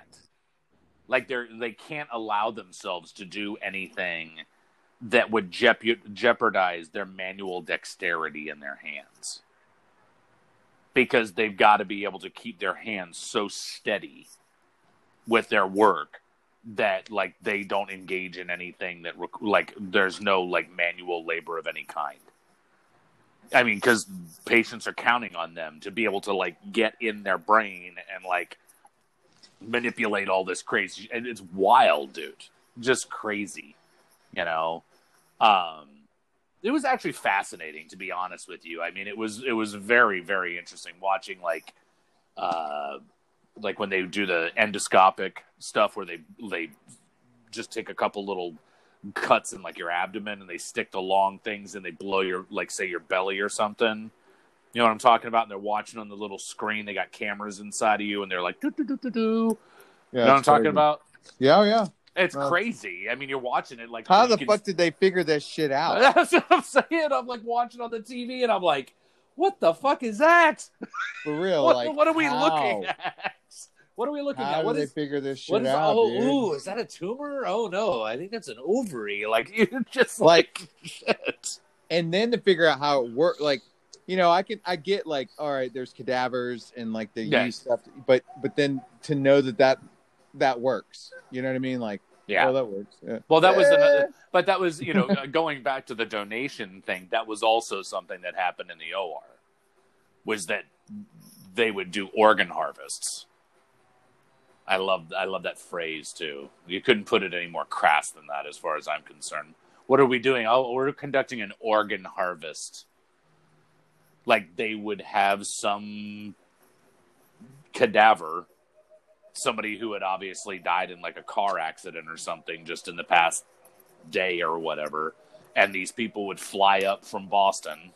Like they're they can't allow themselves to do anything that would jeopardize their manual dexterity in their hands. Because they've got to be able to keep their hands so steady with their work that like they don't engage in anything that like there's no like manual labor of any kind. I mean, because patients are counting on them to be able to like get in their brain and like manipulate all this crazy. And it's wild, dude. Just crazy, you know. Um, it was actually fascinating, to be honest with you. I mean, it was it was very very interesting watching like, uh, like when they do the endoscopic stuff where they they just take a couple little cuts in like your abdomen and they stick the long things and they blow your like say your belly or something. You know what I'm talking about? And they're watching on the little screen. They got cameras inside of you and they're like do do do do do. Yeah, you know what I'm talking about? Yeah, oh, yeah. It's uh, crazy. I mean, you're watching it like how the can... fuck did they figure this shit out? That's what I'm saying. I'm like watching on the TV and I'm like, what the fuck is that? For real? what, like, what are we how? looking at? What are we looking How at? What do is, they figure this shit out? Oh, dude? ooh, is that a tumor? Oh no, I think that's an ovary. Like you just like, like shit. And then to figure out how it works, like you know, I can I get like, all right, there's cadavers and like the yeah. stuff, but but then to know that that that works, you know what I mean? Like, yeah, well, that works. Yeah. Well, that was another, but that was you know going back to the donation thing. That was also something that happened in the OR, was that they would do organ harvests I love I love that phrase too. You couldn't put it any more crass than that, as far as I'm concerned. What are we doing? Oh, we're conducting an organ harvest. Like they would have some cadaver, somebody who had obviously died in like a car accident or something just in the past day or whatever, and these people would fly up from Boston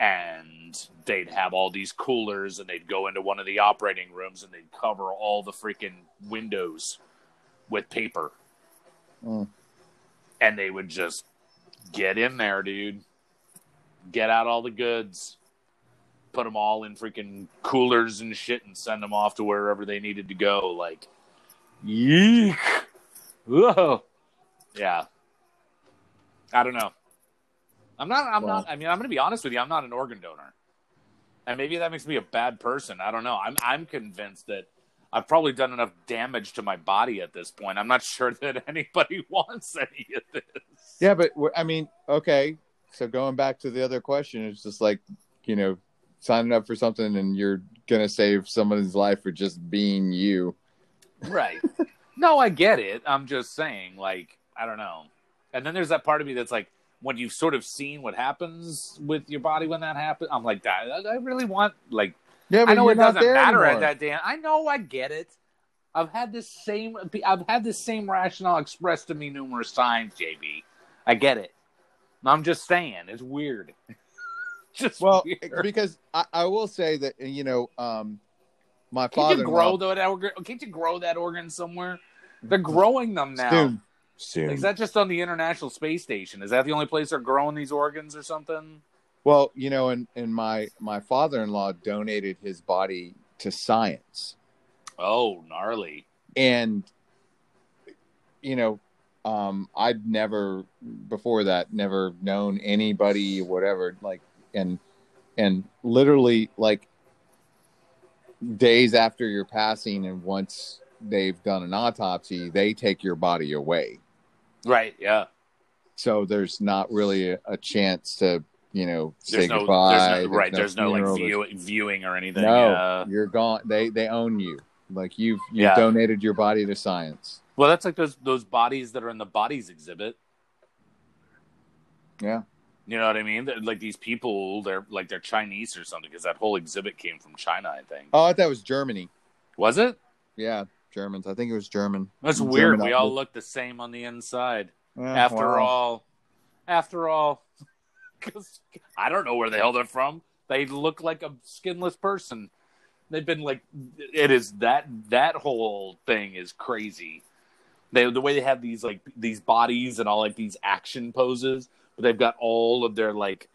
and they'd have all these coolers and they'd go into one of the operating rooms and they'd cover all the freaking windows with paper. Mm. and they would just get in there dude. Get out all the goods put them all in freaking coolers and shit and send them off to wherever they needed to go like yeek. Whoa. Yeah. I don't know. I'm not i'm Well- not i mean i'm gonna be honest with you i'm not an organ donor. And maybe that makes me a bad person i don't know. I'm i'm convinced that i've probably done enough damage to my body at this point. I'm not sure that anybody wants any of this. Yeah, but I mean, okay. So going back to the other question, it's just like you know, signing up for something and you're gonna save someone's life for just being you. Right. no, I get it. I'm just saying, like, I don't know. And then there's that part of me that's like, when you've sort of seen what happens with your body when that happens, I'm like, that I really want, like, Yeah, I know it doesn't matter anymore. at that damn. I know, I get it. I've had this same, I've had this same rationale expressed to me numerous times, JB. I get it. I'm just saying, it's weird. just Well, weird. because I, I will say that you know, um, my Can't father you grow though that organ? Can't you grow that organ somewhere? They're growing them now. soon, soon. Is that just on the International Space Station? Is that the only place they're growing these organs or something? Well, you know, and and my my father-in-law donated his body to science, Oh, gnarly. and you know, um, I'd never before that never known anybody, whatever, like, and and literally like days after your passing, and once they've done an autopsy, they take your body away. Right. Yeah. So there's not really a, a chance to, you know, say There's no, goodbye. there's no, right. There's no, funeral, like view, viewing or anything. No, Yeah. you're gone. They they own you. Like you've you Yeah. donated your body to science. Well, that's like those those bodies that are in the bodies exhibit. Yeah. You know what I mean? They're, like these people, they're like they're Chinese or something because that whole exhibit came from China. I think. Oh, I thought it was Germany. Was it? Yeah, Germans. I think it was German. That's German weird. We all look the same on the inside. Yeah, after wow. all, after all, because I don't know where the hell they're from. They look like a skinless person. They've been like, it is that that whole thing is crazy. They the way they have these like these bodies and all like these action poses, they've got all of their like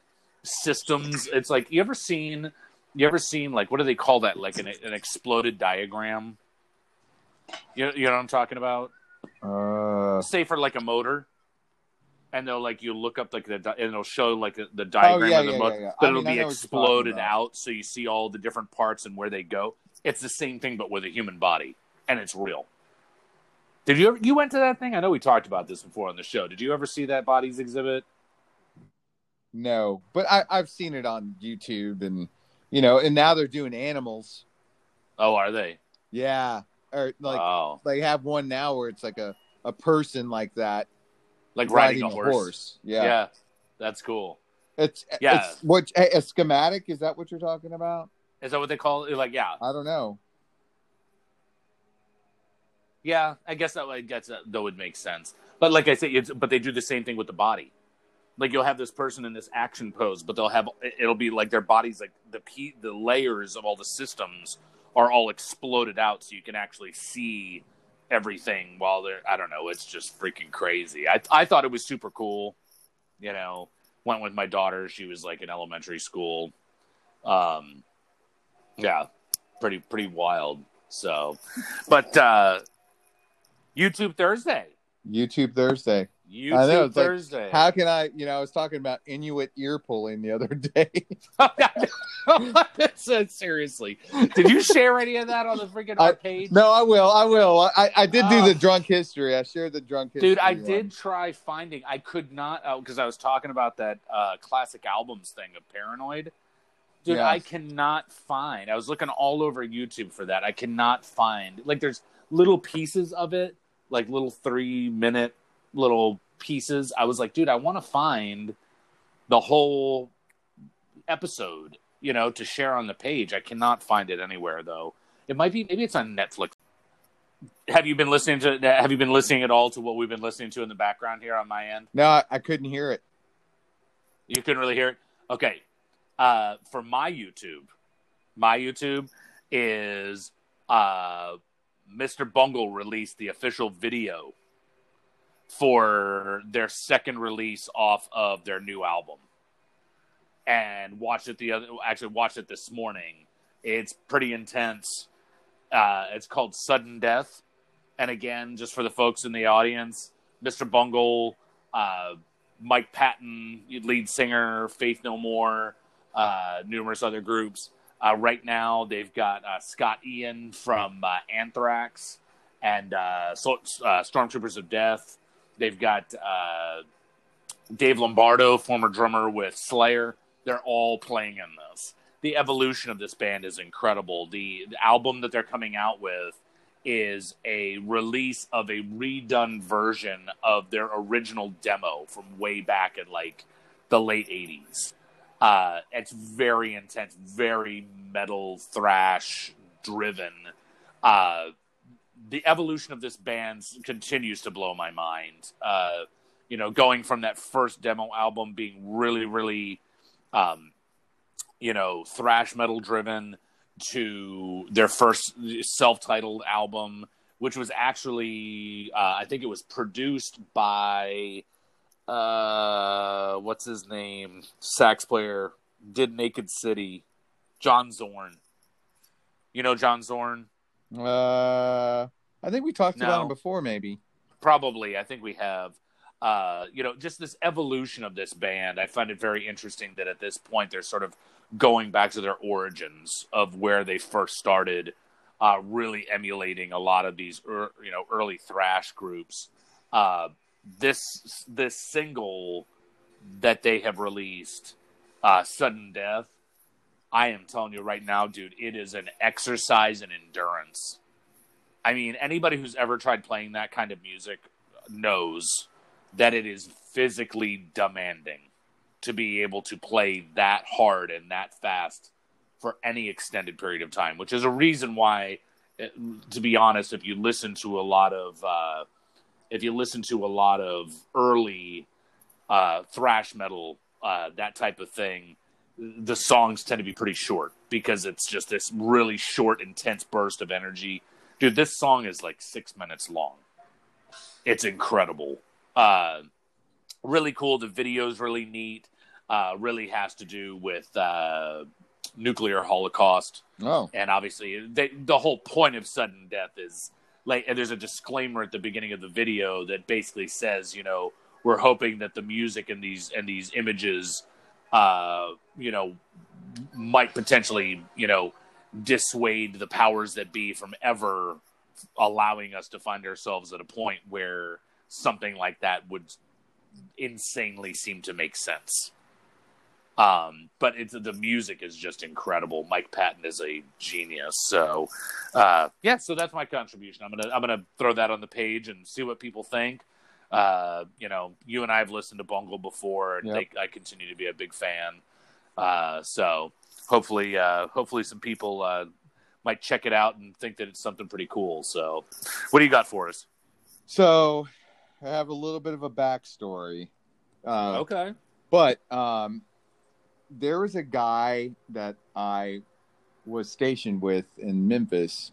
systems. It's like you ever seen you ever seen like what do they call that like an an exploded diagram? You you know what I'm talking about? Uh, say for like a motor, and they'll like you look up like the di- and it'll show like the, the diagram Oh, yeah, of the yeah, motor, yeah, but I it'll mean, be know what you're talking exploded out, so you see all the different parts and where they go. It's the same thing, but with a human body, and it's real. Did you ever? You went to that thing? I know we talked about this before on the show. Did you ever see that bodies exhibit? No, but I I've seen it on YouTube and you know, and now they're doing animals. Oh, are they? Yeah, or like oh, they have one now where it's like a a person like that like riding, a horse. Yeah. yeah, that's cool. It's Yeah. It's what a, schematic is that what you're talking about? Is that what they call it? Like, yeah, I don't know. Yeah, I guess that would guess that, uh, that would make sense. But like I say, it's but they do the same thing with the body. Like you'll have this person in this action pose, but they'll have it'll be like their bodies like the p the layers of all the systems are all exploded out, so you can actually see everything while they're. I don't know. It's just freaking crazy. I I thought it was super cool. You know, went with my daughter. She was like in elementary school. Um, yeah, pretty pretty wild. So, but uh YouTube Thursday. YouTube Thursday. YouTube I know, it's like, Thursday. How can I, you know, I was talking about Inuit ear pulling the other day. Uh, seriously, did you share any of that on the freaking I- page? no, I will. I will. I, I did do the drunk history. I shared the drunk history. Dude, I one. did try finding. I could not because I was talking about that uh, classic albums thing of Paranoid. Dude, Yes. I cannot find. I was looking all over YouTube for that. I cannot find. Like, there's little pieces of it, like little three minute little pieces. I was like, dude, I want to find the whole episode, you know, to share on the page. I cannot find it anywhere though. It might be. Maybe it's on Netflix. Have you been listening to? Have you been listening at all to what we've been listening to in the background here on my end? No, I, I couldn't hear it. You couldn't really hear it. Okay. uh, for my YouTube, my YouTube is uh, Mr. Bungle released the official video for their second release off of their new album, and watched it the other. Actually, watched it this morning. It's pretty intense. Uh, it's called Sudden Death, and again, just for the folks in the audience, Mr. Bungle, uh, Mike Patton, lead singer, Faith No More, uh, numerous other groups. Uh, right now, they've got uh, Scott Ian from uh, Anthrax and Stormtroopers of Death. They've got Dave Lombardo, former drummer with Slayer. They're all playing in this. The evolution of this band is incredible. The, the album that they're coming out with is a release of a redone version of their original demo from way back in like the late 80s. Uh, it's very intense, very metal thrash driven. Uh, the evolution of this band continues to blow my mind. Uh, you know, going from that first demo album being really, really, um, you know, thrash metal driven to their first self-titled album, which was actually, uh, I think it was produced by uh, what's his name? Sax player did Naked City, John Zorn. You know John Zorn? Uh, I think we talked no. about him before, maybe. Probably, I think we have. Uh, you know, just this evolution of this band. I find it very interesting that at this point they're sort of going back to their origins of where they first started, uh, really emulating a lot of these, er, you know, early thrash groups. Uh, this this single that they have released, uh, "Sudden Death," I am telling you right now, dude, it is an exercise in endurance. I mean, anybody who's ever tried playing that kind of music knows that it is physically demanding to be able to play that hard and that fast for any extended period of time, which is a reason why, to be honest, if you listen to a lot of uh, if you listen to a lot of early uh, thrash metal, uh, that type of thing, the songs tend to be pretty short because it's just this really short, intense burst of energy. Dude, this song is like six minutes long. It's incredible. Uh, really cool. The video's really neat. Uh, really has to do with uh, nuclear holocaust. Oh, and obviously, they, the whole point of sudden death is like and there's a disclaimer at the beginning of the video that basically says you know we're hoping that the music and these and these images uh you know might potentially you know dissuade the powers that be from ever allowing us to find ourselves at a point where something like that would insanely seem to make sense um, but it's the music is just incredible. Mike Patton is a genius. So, uh, yeah, so that's my contribution. I'm gonna I'm gonna throw that on the page and see what people think. Uh, you know, you and I have listened to Bungle before, and yep. they, I continue to be a big fan. Uh, so hopefully, uh, hopefully, some people uh, might check it out and think that it's something pretty cool. So, what do you got for us? So, I have a little bit of a backstory. Uh, okay, but um, there was a guy that I was stationed with in Memphis.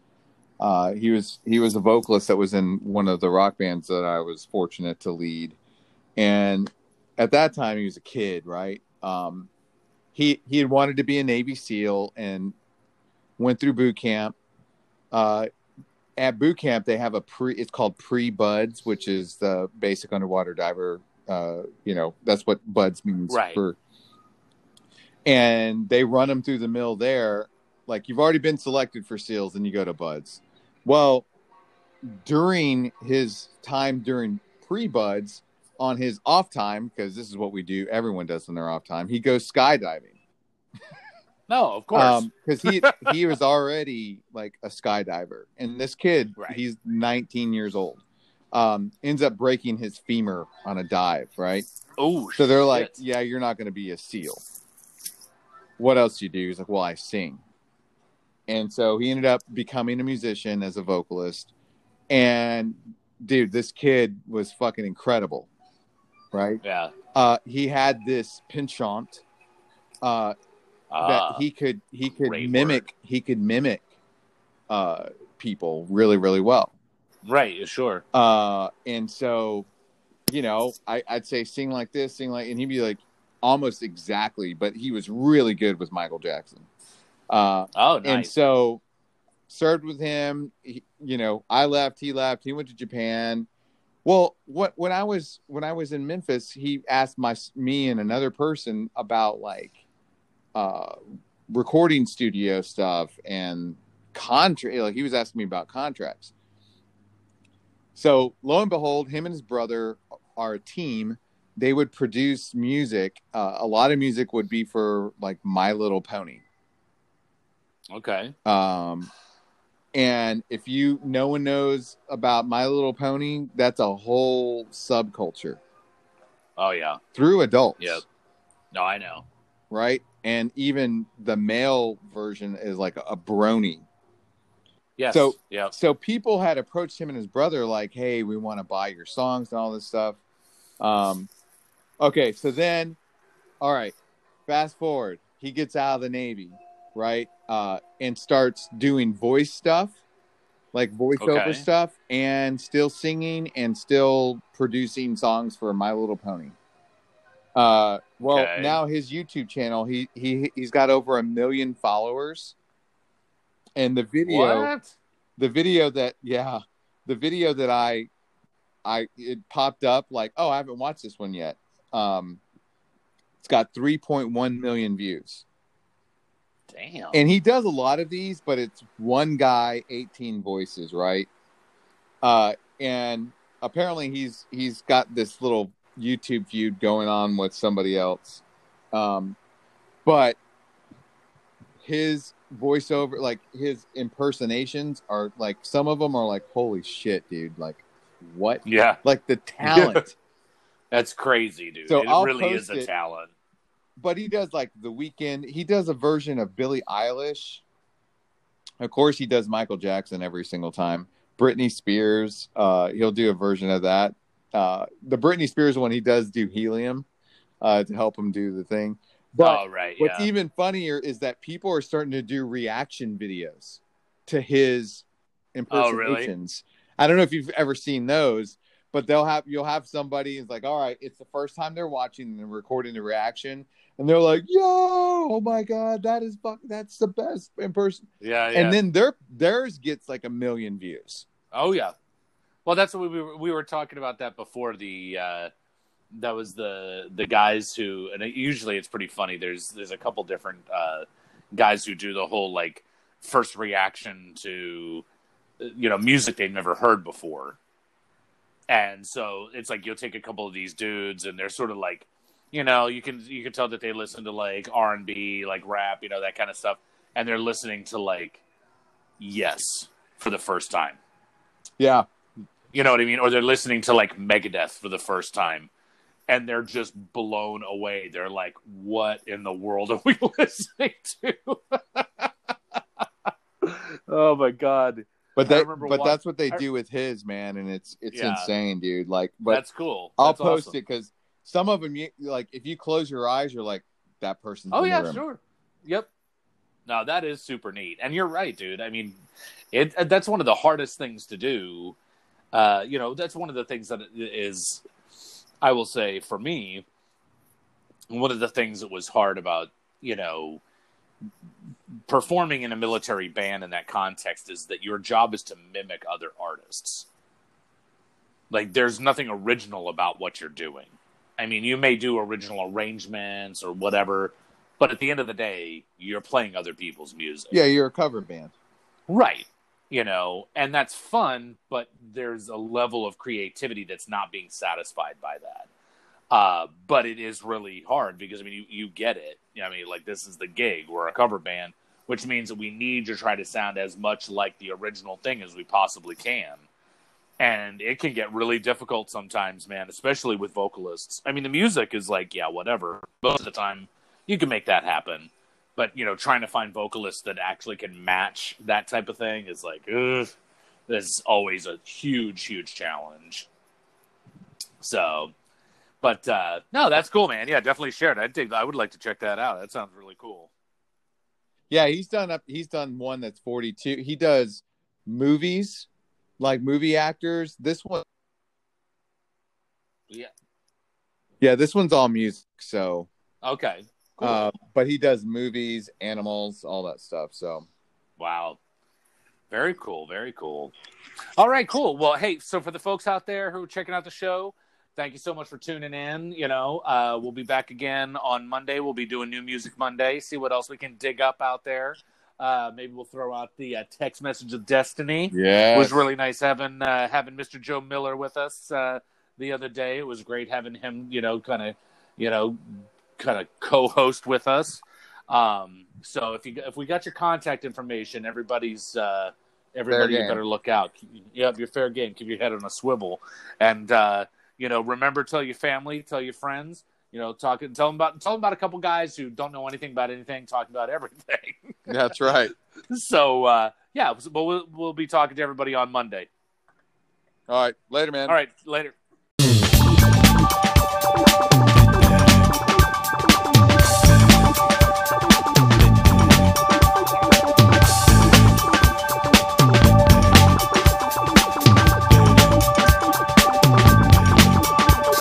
Uh, he was he was a vocalist that was in one of the rock bands that I was fortunate to lead, and at that time he was a kid, right? Um, he he had wanted to be a Navy SEAL and went through boot camp. Uh, at boot camp, they have a pre. It's called pre BUD/S, which is the basic underwater diver. Uh, you know, that's what BUD/S means right. for and they run them through the mill there. Like you've already been selected for SEALs, and you go to BUD/S. Well, during his time during pre BUD/S, on his off time, because this is what we do, everyone does in their off time. He goes skydiving. No, of course, because um, he he was already like a skydiver, and this kid, right. he's 19 years old, um, ends up breaking his femur on a dive, right? Oh, so they're like, yeah, you're not going to be a SEAL what else do you do? He's like, well, I sing. And so he ended up becoming a musician as a vocalist. And dude, this kid was fucking incredible. Right? Yeah. Uh, he had this penchant uh, Uh, that he could he could mimic word. he could mimic uh people really really well right, sure. uh and so you know I, i'd say sing like this sing like and he'd be like almost exactly but he was really good with michael jackson uh Oh, and so served with him. He, you know i left he left he went to japan. Well what when i was when i was in memphis he asked my me and another person about like uh recording studio stuff and contract like he was asking me about contracts. So lo and behold him and his brother are a team. They would produce music uh, a lot of music would be for like my little pony okay. um, and if you no one knows about My Little Pony, that's a whole subculture Oh, yeah. through adults. Yep. No, I know. Right. And even the male version is like a brony. Yes. So- yeah. So people had approached him and his brother, like, hey, we want to buy your songs and all this stuff. Um, okay. So then, all right, fast forward. He gets out of the Navy, right? Uh, and starts doing voice stuff, like voiceover Okay. stuff, and still singing and still producing songs for My Little Pony. Uh, well, Okay. now his YouTube channel, he he he's got over a million followers, and the video What? the video that yeah the video that i i it popped up like oh i haven't watched this one yet um it's got 3.1 million views Damn. and he does a lot of these but it's one guy 18 voices right uh and apparently he's he's got this little youtube feud going on with somebody else um but his voiceover like his impersonations are like some of them are like holy shit dude like what yeah. like the talent That's crazy, dude. So it I'll really is a it. talent. But he does like The Weeknd he does a version of billie eilish of course he does michael jackson every single time britney spears uh he'll do a version of that uh the britney spears one he does do helium uh to help him do the thing but oh, right. What's Yeah. even funnier is that people are starting to do reaction videos to his Oh, really? impersonations. I don't know if you've ever seen those, but they'll have you'll have somebody is like, all right, it's the first time they're watching and recording the reaction, and they're like, yo, oh my god, that is fuck, that's the best in person. yeah. Yeah. And then their theirs gets like a million views. oh, yeah. Well, that's what we were, we were talking about that before the, uh, that was the, the guys who, and it, usually it's pretty funny. There's, there's a couple different, uh, guys who do the whole like first reaction to, you know, music they've never heard before. And so it's like you'll take a couple of these dudes and they're sort of like, you know, you can you can tell that they listen to like R and B, like rap, you know, that kind of stuff, and they're listening to like Yes for the first time. Yeah, You know what I mean? Or they're listening to like Megadeth for the first time and they're just blown away. They're like, what in the world are we listening to? oh my God. but that but wa- that's what they I- do with his man, and it's it's Yeah. insane, dude. Like, but That's cool. I'll post awesome. it because some of them, you, like, if you close your eyes, you're like, that person Oh yeah, sure. Yep. No, that is super neat, and you're right, dude. I mean, it that's one of the hardest things to do. Uh, you know, that's one of the things that is, I will say, for me, one of the things that was hard about you know performing in a military band in that context is that your job is to mimic other artists. Like, there's nothing original about what you're doing. I mean, you may do original arrangements or whatever, but at the end of the day, you're playing other people's music. Yeah, you're a cover band. Right. You know, and that's fun, but there's a level of creativity that's not being satisfied by that. Uh, but it is really hard because I mean, you, you get it. You know, I mean, like this is the gig. We're a cover band, which means that we need to try to sound as much like the original thing as we possibly can. And it can get really difficult sometimes, man, especially with vocalists. I mean, the music is like, yeah, whatever. Most of the time, you can make that happen but you know trying to find vocalists that actually can match that type of thing is like ugh, is always a huge huge challenge so but uh no that's cool man yeah definitely share it i think i would like to check that out that sounds really cool Yeah, he's done up. He's done one that's forty two. He does movies, like movie actors. This one, Yeah. yeah, this one's all music. So, Okay. Cool. uh, but he does movies, animals, all that stuff. So, Wow. Very cool. Very cool. All right, cool. Well, hey, so for the folks out there who are checking out the show, thank you so much for tuning in. You know, uh, we'll be back again on Monday. We'll be doing New Music Monday, see what else we can dig up out there. Uh, maybe we'll throw out the uh, text message of destiny. yeah, It was really nice having uh, having Mr. Joe Miller with us uh, the other day. It was great having him, you know, kind of, you know, kind of co-host with us. Um, so if you if we got your contact information, everybody's uh, everybody you better look out. You have your fair game. Keep your head on a swivel, and uh, you know, remember tell your family, tell your friends. You know, talking, tell them about tell them about a couple guys who don't know anything about anything, talking about everything. that's right. so uh, yeah, but we'll we'll be talking to everybody on Monday. All right, later, man. All right, later.